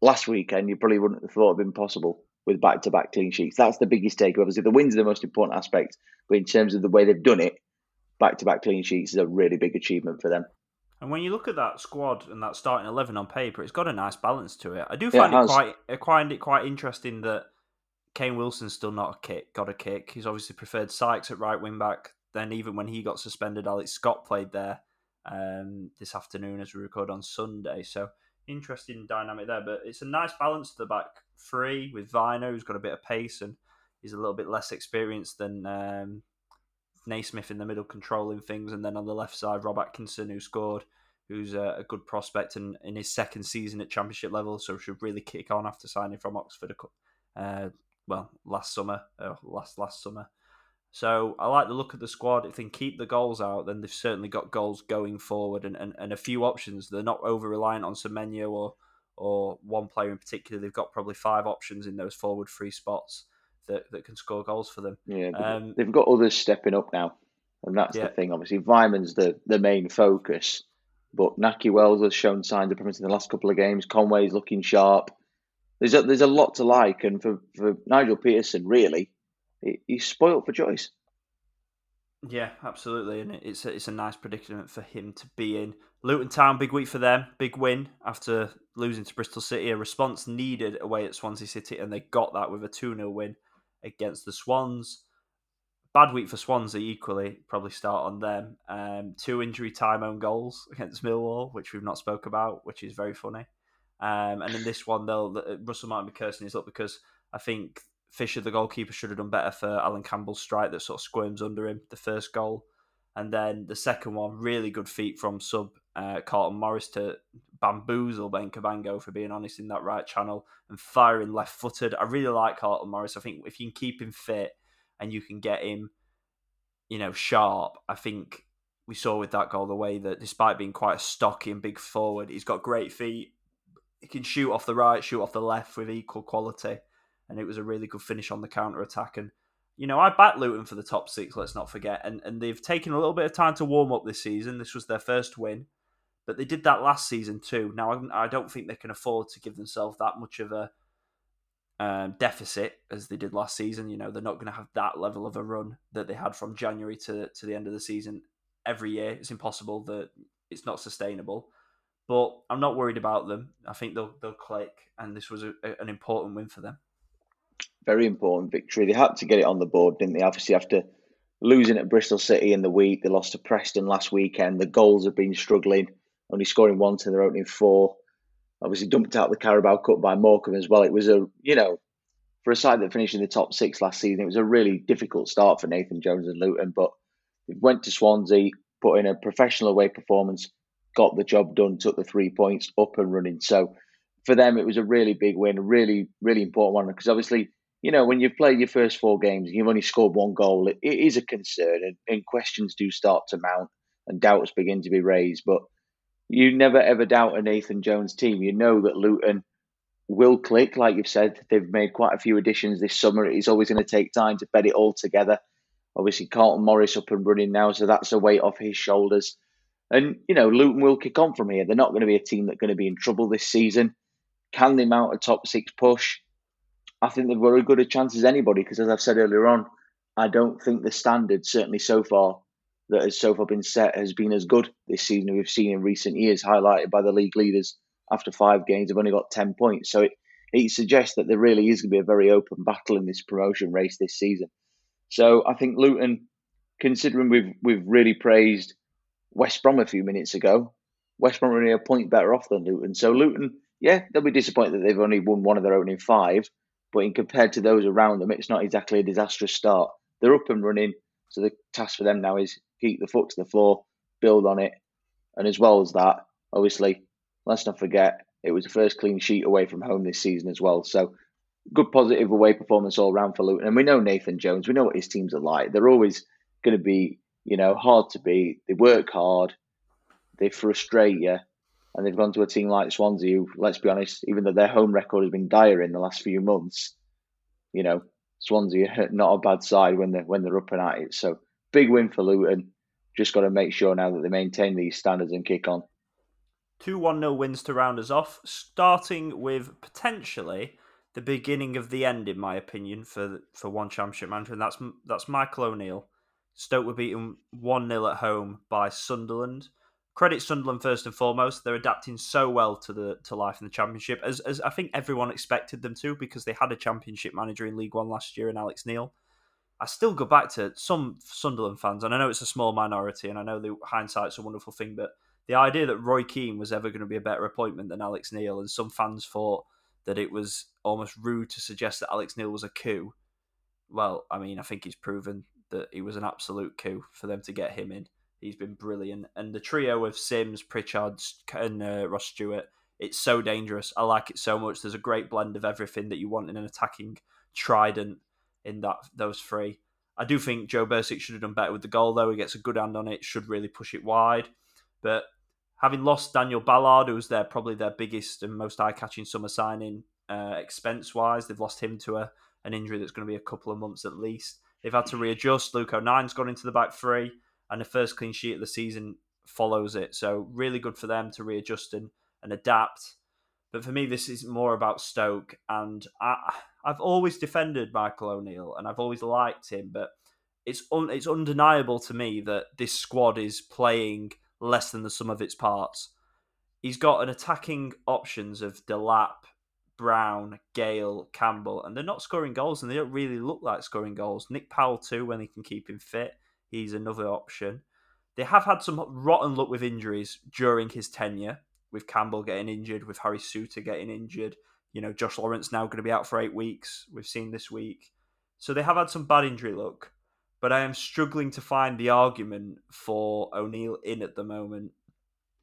last weekend you probably wouldn't have thought had been possible with back to back clean sheets. That's the biggest takeaway. Obviously, the wins are the most important aspect, but in terms of the way they've done it, back to back clean sheets is a really big achievement for them. And when you look at that squad and that starting eleven on paper, it's got a nice balance to it. I do find yeah, it, it quite I find it quite interesting that Kane Wilson's still not a kick, got a kick. He's obviously preferred Sykes at right wing back. Then even when he got suspended, Alex Scott played there um, this afternoon as we record on Sunday. So interesting dynamic there. But it's a nice balance to the back three with Vyner, who's got a bit of pace and he's a little bit less experienced than um, Naismith in the middle controlling things. And then on the left side, Rob Atkinson, who scored, who's a, a good prospect and in his second season at championship level. So should really kick on after signing from Oxford, uh, well, last summer, uh, last last summer. So I like the look of the squad. If they can keep the goals out, then they've certainly got goals going forward and, and, and a few options. They're not over reliant on Semenyo or or one player in particular. They've got probably five options in those forward free spots that, that can score goals for them. Yeah, um, they've got others stepping up now, and that's yeah. the thing. Obviously, Weimann's the the main focus, but Nahki Wells has shown signs of promise in the last couple of games. Conway's looking sharp. There's a, there's a lot to like, and for, for Nigel Pearson, really, he's spoilt for choice. Yeah, absolutely, and it's a, it's a nice predicament for him to be in. Luton Town, big week for them, big win after losing to Bristol City. A response needed away at Swansea City, and they got that with a 2 0 win against the Swans. Bad week for Swansea, equally, probably start on them. Um, two injury time own goals against Millwall, which we've not spoke about, which is very funny. Um, and in this one, they'll Russell might be cursing his luck because I think Fisher, the goalkeeper, should have done better for Allan Campbell's strike that sort of squirms under him, the first goal. And then the second one, really good feat from sub uh, Carlton Morris to bamboozle Ben Cabango, for being honest, in that right channel and firing left footed. I really like Carlton Morris. I think if you can keep him fit and you can get him, you know, sharp, I think we saw with that goal the way that despite being quite a stocky and big forward, he's got great feet. He can shoot off the right, shoot off the left with equal quality and it was a really good finish on the counter attack. And you know, I backed Luton for the top six. Let's not forget, and and they've taken a little bit of time to warm up this season. This was their first win, but they did that last season too. Now I, I don't think they can afford to give themselves that much of a um, deficit as they did last season. You know, they're not going to have that level of a run that they had from January to to the end of the season every year. It's impossible that it's not sustainable. But I'm not worried about them. I think they'll they'll click, and this was a, a, an important win for them very important victory. They had to get it on the board, didn't they? Obviously, after losing at Bristol City in the week, they lost to Preston last weekend. The goals have been struggling, only scoring once in their opening four. Obviously, dumped out the Carabao Cup by Morecambe as well. It was a, you know, for a side that finished in the top six last season, it was a really difficult start for Nathan Jones and Luton. But they went to Swansea, put in a professional away performance, got the job done, took the three points up and running. So for them, it was a really big win, a really, really important one because obviously, you know, when you've played your first four games and you've only scored one goal, it, it is a concern and, and questions do start to mount and doubts begin to be raised. But you never ever doubt a Nathan Jones team. You know that Luton will click, like you've said. They've made quite a few additions this summer. It's always going to take time to bed it all together. Obviously, Carlton Morris up and running now, so that's a weight off his shoulders. And, you know, Luton will kick on from here. They're not going to be a team that's going to be in trouble this season. Can they mount a top six push? I think they've got as good a chance as anybody because, as I've said earlier on, I don't think the standard, certainly so far, that has so far been set has been as good this season as we've seen in recent years, highlighted by the league leaders after five games have only got 10 points. So it, it suggests that there really is going to be a very open battle in this promotion race this season. So I think Luton, considering we've we've really praised West Brom a few minutes ago, West Brom are only a point better off than Luton. So Luton, yeah, they'll be disappointed that they've only won one of their opening five, but in compared to those around them, it's not exactly a disastrous start. They're up and running, so the task for them now is keep the foot to the floor, build on it, and as well as that, obviously, let's not forget it was the first clean sheet away from home this season as well. So good positive away performance all round for Luton. And we know Nathan Jones, we know what his teams are like. They're always going to be, you know, hard to beat. They work hard, they frustrate you. And they've gone to a team like Swansea, who, let's be honest, even though their home record has been dire in the last few months, you know, Swansea not a bad side when they're when they're up and at it. So big win for Luton. Just got to make sure now that they maintain these standards and kick on. Two 1 0 wins to round us off, starting with potentially the beginning of the end, in my opinion, for for one championship manager, and that's that's Michael O'Neill. Stoke were beaten 1 0 at home by Sunderland. Credit Sunderland first and foremost. They're adapting so well to the to life in the championship, as, as I think everyone expected them to, because they had a championship manager in League One last year in Alex Neil. I still go back to some Sunderland fans, and I know it's a small minority, and I know the hindsight's a wonderful thing, but the idea that Roy Keane was ever going to be a better appointment than Alex Neil, and some fans thought that it was almost rude to suggest that Alex Neil was a coup. Well, I mean, I think he's proven that he was an absolute coup for them to get him in. He's been brilliant, and the trio of Simms, Pritchard, and uh, Ross Stewart. It's so dangerous. I like it so much. There's a great blend of everything that you want in an attacking trident in that those three. I do think Joe Bursik should have done better with the goal, though. He gets a good hand on it, should really push it wide. But having lost Daniel Ballard, who was their probably their biggest and most eye-catching summer signing uh, expense-wise, they've lost him to a an injury that's going to be a couple of months at least. They've had to readjust. Luke O'Nien's gone into the back three, and the first clean sheet of the season follows it. So really good for them to readjust and, and adapt. But for me, this is more about Stoke, and I, I've always defended Michael O'Neill, and I've always liked him. But it's un, it's undeniable to me that this squad is playing less than the sum of its parts. He's got an attacking options of Delap, Brown, Gayle, Campbell, and they're not scoring goals, and they don't really look like scoring goals. Nick Powell too, when they can keep him fit, he's another option. They have had some rotten luck with injuries during his tenure, with Campbell getting injured, with Harry Souttar getting injured. You know, Josh Laurent now going to be out for eight weeks. We've seen this week, so they have had some bad injury luck but I am struggling to find the argument for O'Neill in at the moment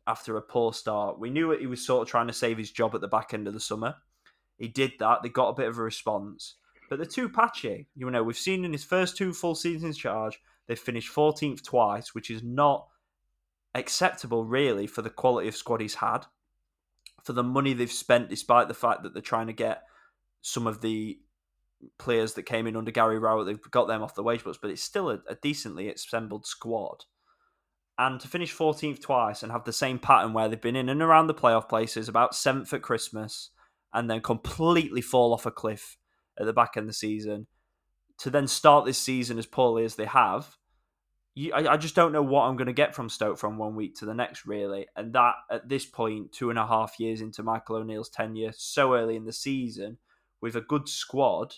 after a poor start. We knew he was sort of trying to save his job at the back end of the summer. He did that. They got a bit of a response. But they're too patchy. You know, we've seen in his first two full seasons in charge, they've finished 14th twice, which is not acceptable, really, for the quality of squad he's had, for the money they've spent, despite the fact that they're trying to get some of the players that came in under Gary Rowett, they've got them off the wage books, but it's still a, a decently assembled squad. And to finish 14th twice and have the same pattern where they've been in and around the playoff places, about seventh at Christmas, and then completely fall off a cliff at the back end of the season, to then start this season as poorly as they have, you, I, I, just don't know what I'm going to get from Stoke from one week to the next, really. And that, at this point, two and a half years into Michael O'Neill's tenure, so early in the season, with a good squad,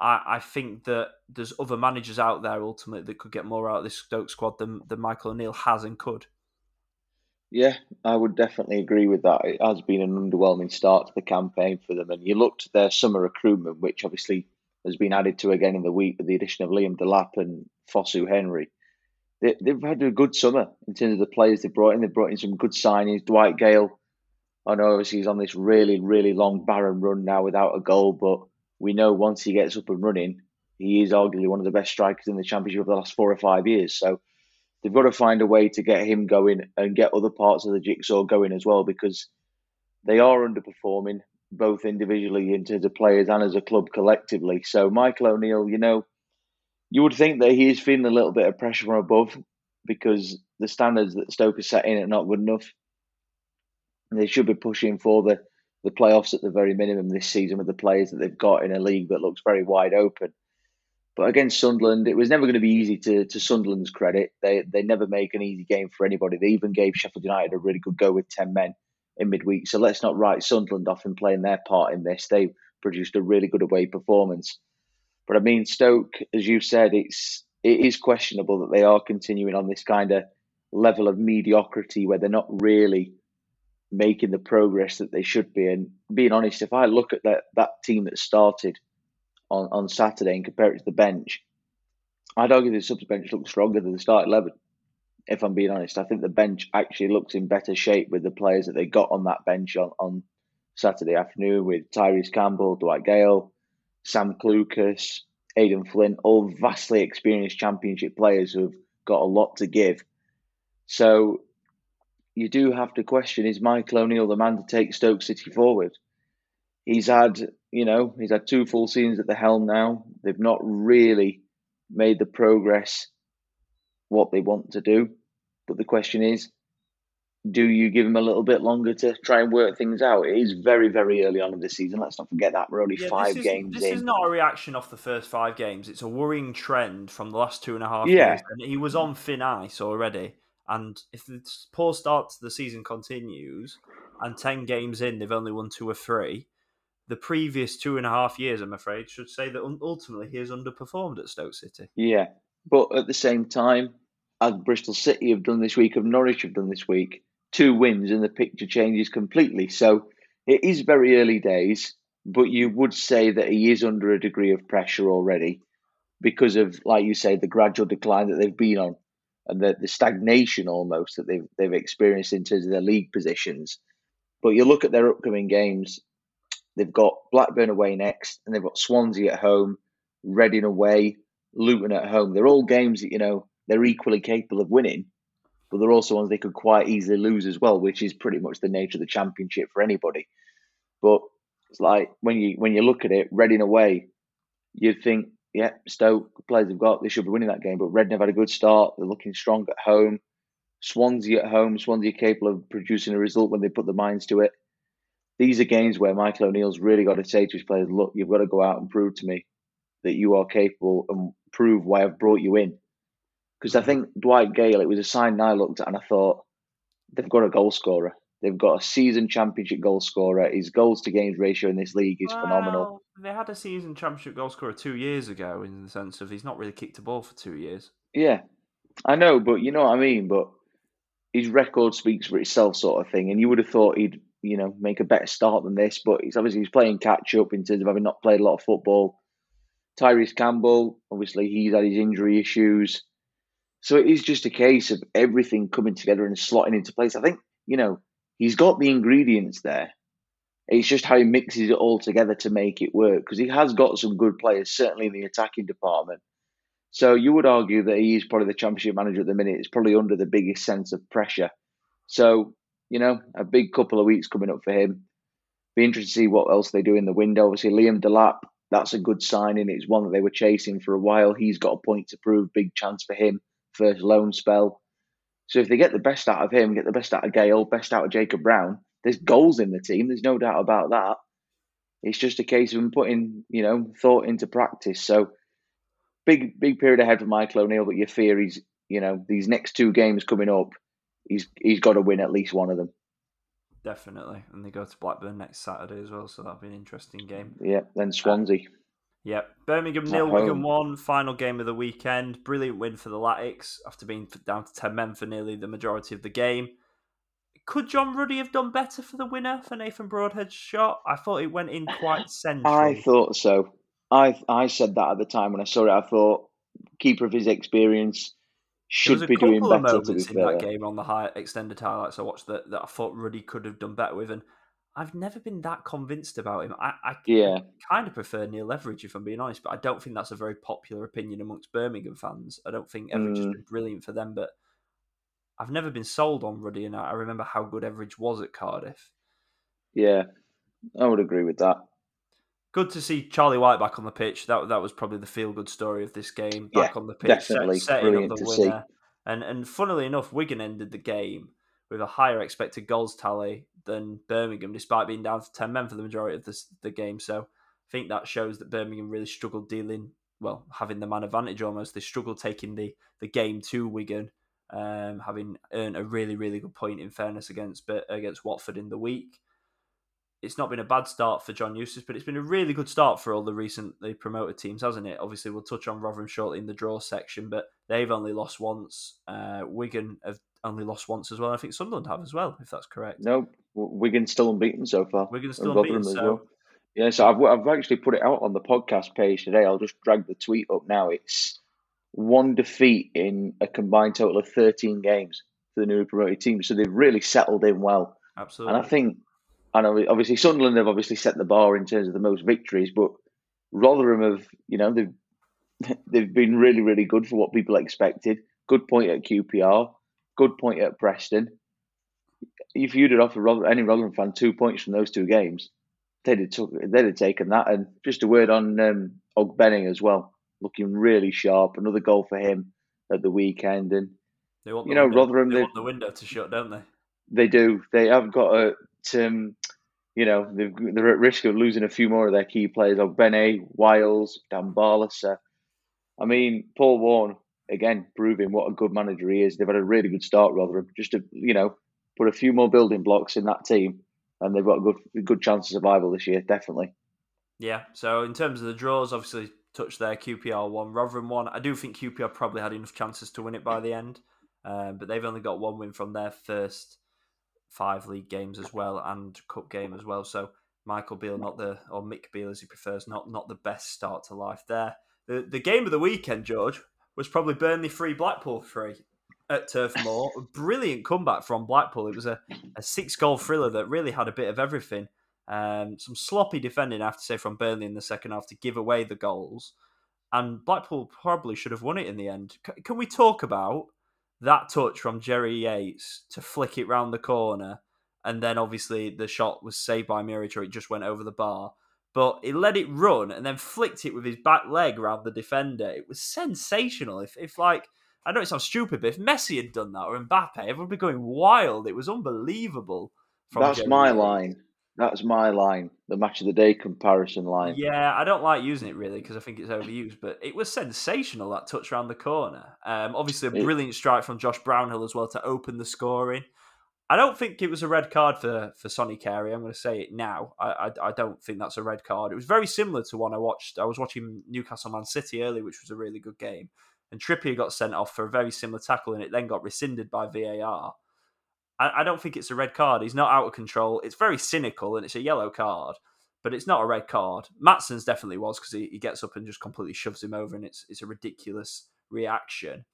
I, I think that there's other managers out there ultimately that could get more out of this Stoke squad than, than Michael O'Neill has and could. Yeah, I would definitely agree with that. It has been an underwhelming start to the campaign for them. And you looked at their summer recruitment, which obviously has been added to again in the week with the addition of Liam Delap and Fosu Henry. They, have had a good summer in terms of the players they brought in. They brought in some good signings. Dwight Gayle, I know obviously he's on this really, really long barren run now without a goal, but we know once he gets up and running, he is arguably one of the best strikers in the championship of the last four or five years. So they've got to find a way to get him going and get other parts of the jigsaw going as well because they are underperforming both individually in terms of players and as a club collectively. So Michael O'Neill, you know, you would think that he is feeling a little bit of pressure from above because the standards that Stoke are setting are not good enough. They should be pushing for the, the playoffs at the very minimum this season with the players that they've got in a league that looks very wide open. But against Sunderland, it was never going to be easy to, to Sunderland's credit. They they never make an easy game for anybody. They even gave Sheffield United a really good go with 10 men in midweek. So let's not write Sunderland off in playing their part in this. They produced a really good away performance. But I mean, Stoke, as you said, it's it is questionable that they are continuing on this kind of level of mediocrity where they're not really making the progress that they should be. And being honest, if I look at that that team that started on, on Saturday and compare it to the bench, I'd argue the subs bench looks stronger than the start eleven. If I'm being honest, I think the bench actually looks in better shape with the players that they got on that bench on, on Saturday afternoon with Tyrese Campbell, Dwight Gayle, Sam Clucas, Aden Flint, all vastly experienced championship players who've got a lot to give. So you do have to question is Michael O'Neill the man to take Stoke City forward? He's had, you know, he's had two full seasons at the helm now. They've not really made the progress what they want to do. But the question is, do you give him a little bit longer to try and work things out? It is very, very early on in the season. Let's not forget that we're only yeah, five is, games this in. This is not a reaction off the first five games. It's a worrying trend from the last two and a half yeah. years. And he was on thin ice already. And if the poor start to the season continues, and ten games in they've only won two or three, the previous two and a half years, I'm afraid, should say that ultimately he has underperformed at Stoke City. Yeah, but at the same time, as Bristol City have done this week, of Norwich have done this week, two wins and the picture changes completely. So it is very early days, but you would say that he is under a degree of pressure already because of, like you say, the gradual decline that they've been on and the, the stagnation almost that they've they've experienced in terms of their league positions. But you look at their upcoming games, they've got Blackburn away next, and they've got Swansea at home, Reading away, Luton at home. They're all games that you know they're equally capable of winning, but they're also ones they could quite easily lose as well, which is pretty much the nature of the championship for anybody. But it's like when you when you look at it, Reading away, you'd think, yeah, Stoke players have got they should be winning that game, but Reading have had a good start. They're looking strong at home. Swansea at home, Swansea capable of producing a result when they put their minds to it. These are games where Michael O'Neill's really got to say to his players, look, you've got to go out and prove to me that you are capable and prove why I've brought you in. Because I mm-hmm. think Dwight Gayle, it was a sign I looked at and I thought, they've got a goal scorer. They've got a season championship goal scorer. His goals to games ratio in this league is well, phenomenal. They had a season championship goal scorer two years ago, in the sense of he's not really kicked a ball for two years. Yeah, I know, but you know what I mean. But his record speaks for itself, sort of thing. And you would have thought he'd, you know, make a better start than this. But he's obviously he's playing catch up in terms of having not played a lot of football. Tyrese Campbell, obviously, he's had his injury issues. So it is just a case of everything coming together and slotting into place. I think, you know, he's got the ingredients there. It's just how he mixes it all together to make it work because he has got some good players, certainly in the attacking department. So you would argue that he is probably the championship manager at the minute. It's probably under the biggest sense of pressure. So, you know, a big couple of weeks coming up for him. Be interested to see what else they do in the window. Obviously, Liam Delap, that's a good signing. It's one that they were chasing for a while. He's got a point to prove, big chance for him first loan spell. So if they get the best out of him, get the best out of Gayle, best out of Jacob Brown, there's goals in the team. There's no doubt about that. It's just a case of him putting, you know, thought into practice. So big, big period ahead for Michael O'Neill, but your fear he's, you know, these next two games coming up, he's he's got to win at least one of them. Definitely, and they go to Blackburn next Saturday as well, so that'll be an interesting game. Yeah, then Swansea. Uh, yep. Birmingham nil, Wigan one. Final game of the weekend. Brilliant win for the Latics after being down to ten men for nearly the majority of the game. Could John Ruddy have done better for the winner for Nathan Broadhead's shot? I thought it went in quite central. I thought so. I I said that at the time when I saw it. I thought keeper of his experience should be doing better. to be in that game on the high extended highlights I watched that, that I thought Ruddy could have done better with, and I've never been that convinced about him. I, I yeah. kind of prefer Neil Etheridge if I'm being honest, but I don't think that's a very popular opinion amongst Birmingham fans. I don't think Etheridge mm. has been brilliant for them, but I've never been sold on Ruddy, and I remember how good Etheridge was at Cardiff. Yeah, I would agree with that. Good to see Charlie Wyke back on the pitch. That that was probably the feel good story of this game. Back yeah, on the pitch, definitely set, setting up the winner. See. And and funnily enough, Wigan ended the game with a higher expected goals tally than Birmingham, despite being down to ten men for the majority of the the game. So I think that shows that Birmingham really struggled dealing well, having the man advantage almost. They struggled taking the the game to Wigan, um, having earned a really really good point in fairness against against Watford in the week it's not been a bad start for John Eustace, but it's been a really good start for all the recently promoted teams, hasn't it? Obviously, we'll touch on Rotherham shortly in the draw section, but they've only lost once. Uh, Wigan have only lost once as well. I think Sunderland have as well, if that's correct. No, Wigan's still unbeaten so far. Wigan's still unbeaten. So... Well. Yeah, so I've, I've actually put it out on the podcast page today. I'll just drag the tweet up now. It's one defeat in a combined total of 13 games for the newly promoted team. So they've really settled in well. Absolutely. And I think and obviously Sunderland have obviously set the bar in terms of the most victories, but Rotherham have, you know, they've they've been really, really good for what people expected. Good point at QPR, good point at Preston. If you'd have offered any Rotherham fan two points from those two games, they'd have, took, they'd have taken that. And just a word on um, Ogbene as well, looking really sharp. Another goal for him at the weekend. And you know, window, Rotherham they want the window to shut, don't they? They do. They have got a. Um, you know, they're at risk of losing a few more of their key players, Ogbene, Wiles, Dan Barlaser. I mean, Paul Warne, again, proving what a good manager he is. They've had a really good start, Rotherham. Just to, you know, put a few more building blocks in that team, and they've got a good, good chance of survival this year, definitely. Yeah, so in terms of the draws, obviously, touch there, QPR one, Rotherham one. I do think QPR probably had enough chances to win it by the end, um, but they've only got one win from their first five league games as well and cup game as well. So Michael Beale, not the or Mick Beale as he prefers, not not the best start to life there. The the game of the weekend, George, was probably Burnley three, Blackpool three at Turf Moor. Brilliant comeback from Blackpool. It was a, a six goal thriller that really had a bit of everything. Um, some sloppy defending, I have to say, from Burnley in the second half to give away the goals. And Blackpool probably should have won it in the end. C- can we talk about that touch from Jerry Yates to flick it round the corner, and then obviously the shot was saved by Muric or it just went over the bar. But he let it run and then flicked it with his back leg around the defender. It was sensational. If, if like, I know it sounds stupid, but if Messi had done that or Mbappe, everyone would be going wild. It was unbelievable. That's Jerry my Yates. line. That's my line, the match of the day comparison line. Yeah, I don't like using it really because I think it's overused, but it was sensational that touch around the corner. Um, obviously, a brilliant strike from Josh Brownhill as well to open the scoring. I don't think it was a red card for for Sonny Carey. I'm going to say it now. I, I, I don't think that's a red card. It was very similar to one I watched. I was watching Newcastle Man City early, which was a really good game, and Trippier got sent off for a very similar tackle, and it then got rescinded by VAR. I, I don't think it's a red card. He's not out of control. It's very cynical and it's a yellow card, but it's not a red card. Matson's definitely was because he, he gets up and just completely shoves him over, and it's it's a ridiculous reaction.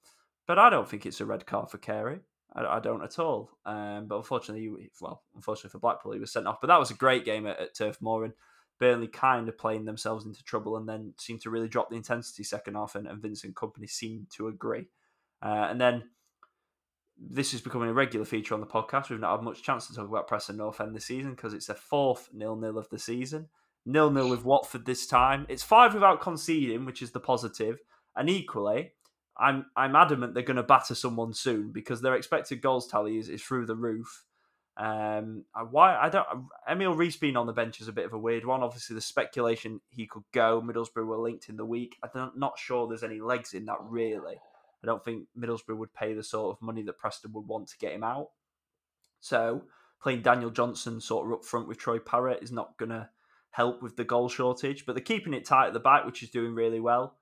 But I don't think it's a red card for Carey. I, I don't at all. Um, but unfortunately, well, unfortunately for Blackpool, he was sent off. But that was a great game at, at Turf Moor, and Burnley kind of playing themselves into trouble, and then seemed to really drop the intensity second half, and, and Vincent Kompany seemed to agree. Uh, and then this is becoming a regular feature on the podcast. We've not had much chance to talk about Preston North End this season because it's their fourth nil nil of the season. Nil nil with Watford this time. It's five without conceding, which is the positive. And equally, I'm I'm adamant they're going to batter someone soon because their expected goals tally is, is through the roof. Um, why I don't Emil Riis being on the bench is a bit of a weird one. Obviously, the speculation he could go. Middlesbrough were linked in the week. I'm not sure there's any legs in that really. I don't think Middlesbrough would pay the sort of money that Preston would want to get him out. So playing Daniel Johnson sort of up front with Troy Parrott is not going to help with the goal shortage. But they're keeping it tight at the back, which is doing really well.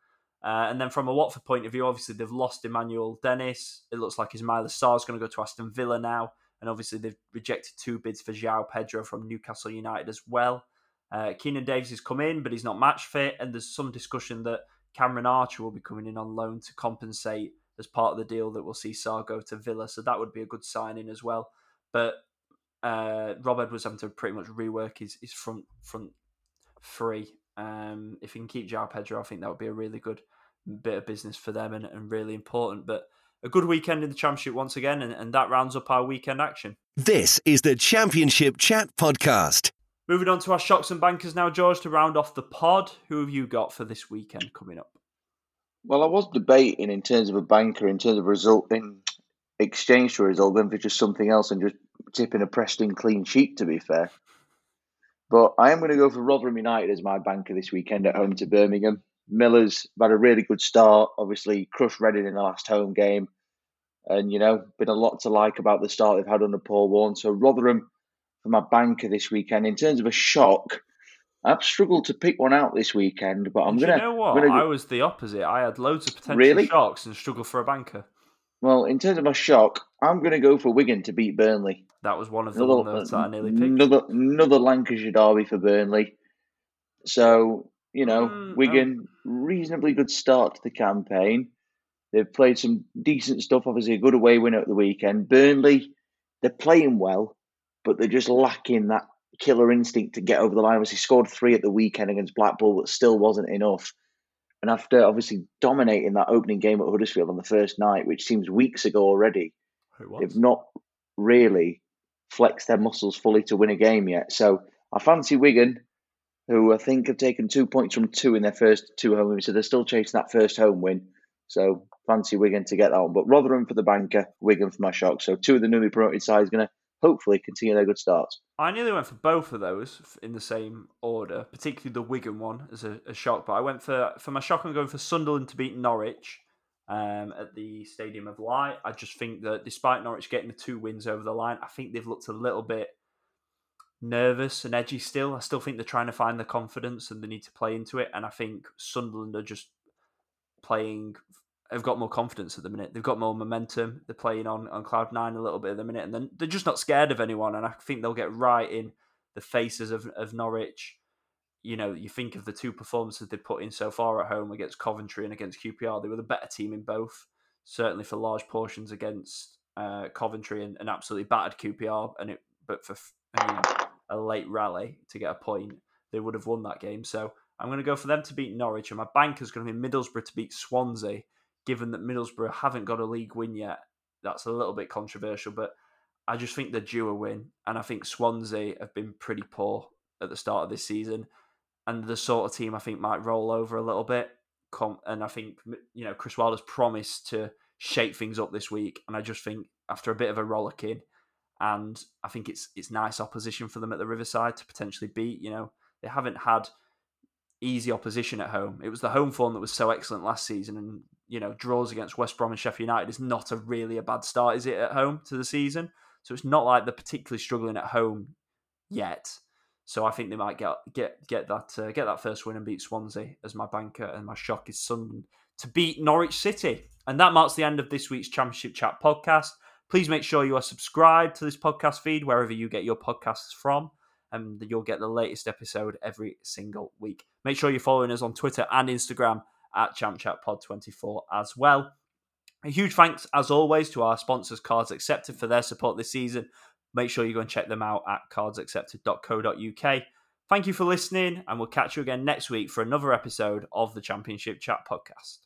Uh, and then from a Watford point of view, obviously they've lost Emmanuel Dennis. It looks like Ismaila Sarr is going to go to Aston Villa now. And obviously they've rejected two bids for João Pedro from Newcastle United as well. Uh, Keinan Davis has come in, but he's not match fit. And there's some discussion that Cameron Archer will be coming in on loan to compensate as part of the deal that we'll see Sarr go to Villa. So that would be a good signing as well. But uh, Rob Edwards having to pretty much rework his, his front front three. Um, if he can keep João Pedro, I think that would be a really good bit of business for them and, and really important. But a good weekend in the Championship once again, and, and that rounds up our weekend action. This is the Championship Chat Podcast. Moving on to our shocks and bankers now, George, to round off the pod. Who have you got for this weekend coming up? Well, I was debating in terms of a banker, in terms of result, in exchange for result, going for just something else and just tipping a Preston clean sheet, to be fair. But I am going to go for Rotherham United as my banker this weekend at home to Birmingham. Miller's had a really good start. Obviously, crushed Reading in the last home game, and you know, been a lot to like about the start they've had under Paul Warne. So Rotherham for my banker this weekend. In terms of a shock, I've struggled to pick one out this weekend, but I'm gonna. You know what? Gonna, I was the opposite. I had loads of potential Really? shocks and struggled for a banker. well, in terms of my shock, I'm going to go for Wigan to beat Burnley. That was one of the Another, ones that I nearly picked. another, another Lancashire derby for Burnley. So, you know, Mm, Wigan, reasonably good start to the campaign. They've played some decent stuff, obviously, a good away win at the weekend. Burnley, they're playing well, but they're just lacking that killer instinct to get over the line. Obviously, scored three at the weekend against Blackpool, but still wasn't enough. And after obviously dominating that opening game at Huddersfield on the first night, which seems weeks ago already, they've not really flexed their muscles fully to win a game yet. So I fancy Wigan, who I think have taken two points from two in their first two home wins, so they're still chasing that first home win. So fancy Wigan to get that one. But Rotherham for the banker, Wigan for my shock. So two of the newly promoted sides going to hopefully continue their good starts. I nearly went for both of those in the same order, particularly the Wigan one as a, a shock. But I went for for my shock. I'm going for Sunderland to beat Norwich um, at the Stadium of Light. I just think that despite Norwich getting the two wins over the line, I think they've looked a little bit nervous and edgy still. I still think they're trying to find the confidence and they need to play into it. And I think Sunderland are just playing. Have got more confidence at the minute. They've got more momentum. They're playing on, on cloud nine a little bit at the minute, and then they're just not scared of anyone. And I think they'll get right in the faces of, of Norwich. You know, you think of the two performances they put in so far at home against Coventry and against QPR. They were the better team in both, certainly for large portions against uh, Coventry and, and absolutely battered QPR. And it, but for a late rally to get a point, they would have won that game. So I'm going to go for them to beat Norwich, and my bank is going to be Middlesbrough to beat Swansea. Given that Middlesbrough haven't got a league win yet, that's a little bit controversial, but I just think they're due a win, and I think Swansea have been pretty poor at the start of this season, and the sort of team I think might roll over a little bit. And I think you know Chris Wilder's promised to shake things up this week, and I just think after a bit of a rollicking, and I think it's it's nice opposition for them at the Riverside to potentially beat. You know they haven't had easy opposition at home. It was the home form that was so excellent last season, and you know draws against West Brom and Sheffield United is not a really a bad start, is it, at home to the season? So it's not like they're particularly struggling at home yet. So I think they might get get get that uh, get that first win and beat Swansea as my banker, and my shock is Sunderland to beat Norwich City. And that marks the end of this week's Championship Chat podcast. Please make sure you are subscribed to this podcast feed wherever you get your podcasts from, Um, and you'll get the latest episode every single week. Make sure you're following us on Twitter and Instagram at ChampChatPod24 as well. A huge thanks, as always, to our sponsors, Cards Accepted, for their support this season. Make sure you go and check them out at cardsaccepted.co.uk. Thank you for listening, and we'll catch you again next week for another episode of the Championship Chat Podcast.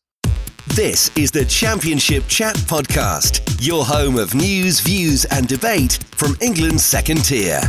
This is the Championship Chat Podcast, your home of news, views, and debate from England's second tier.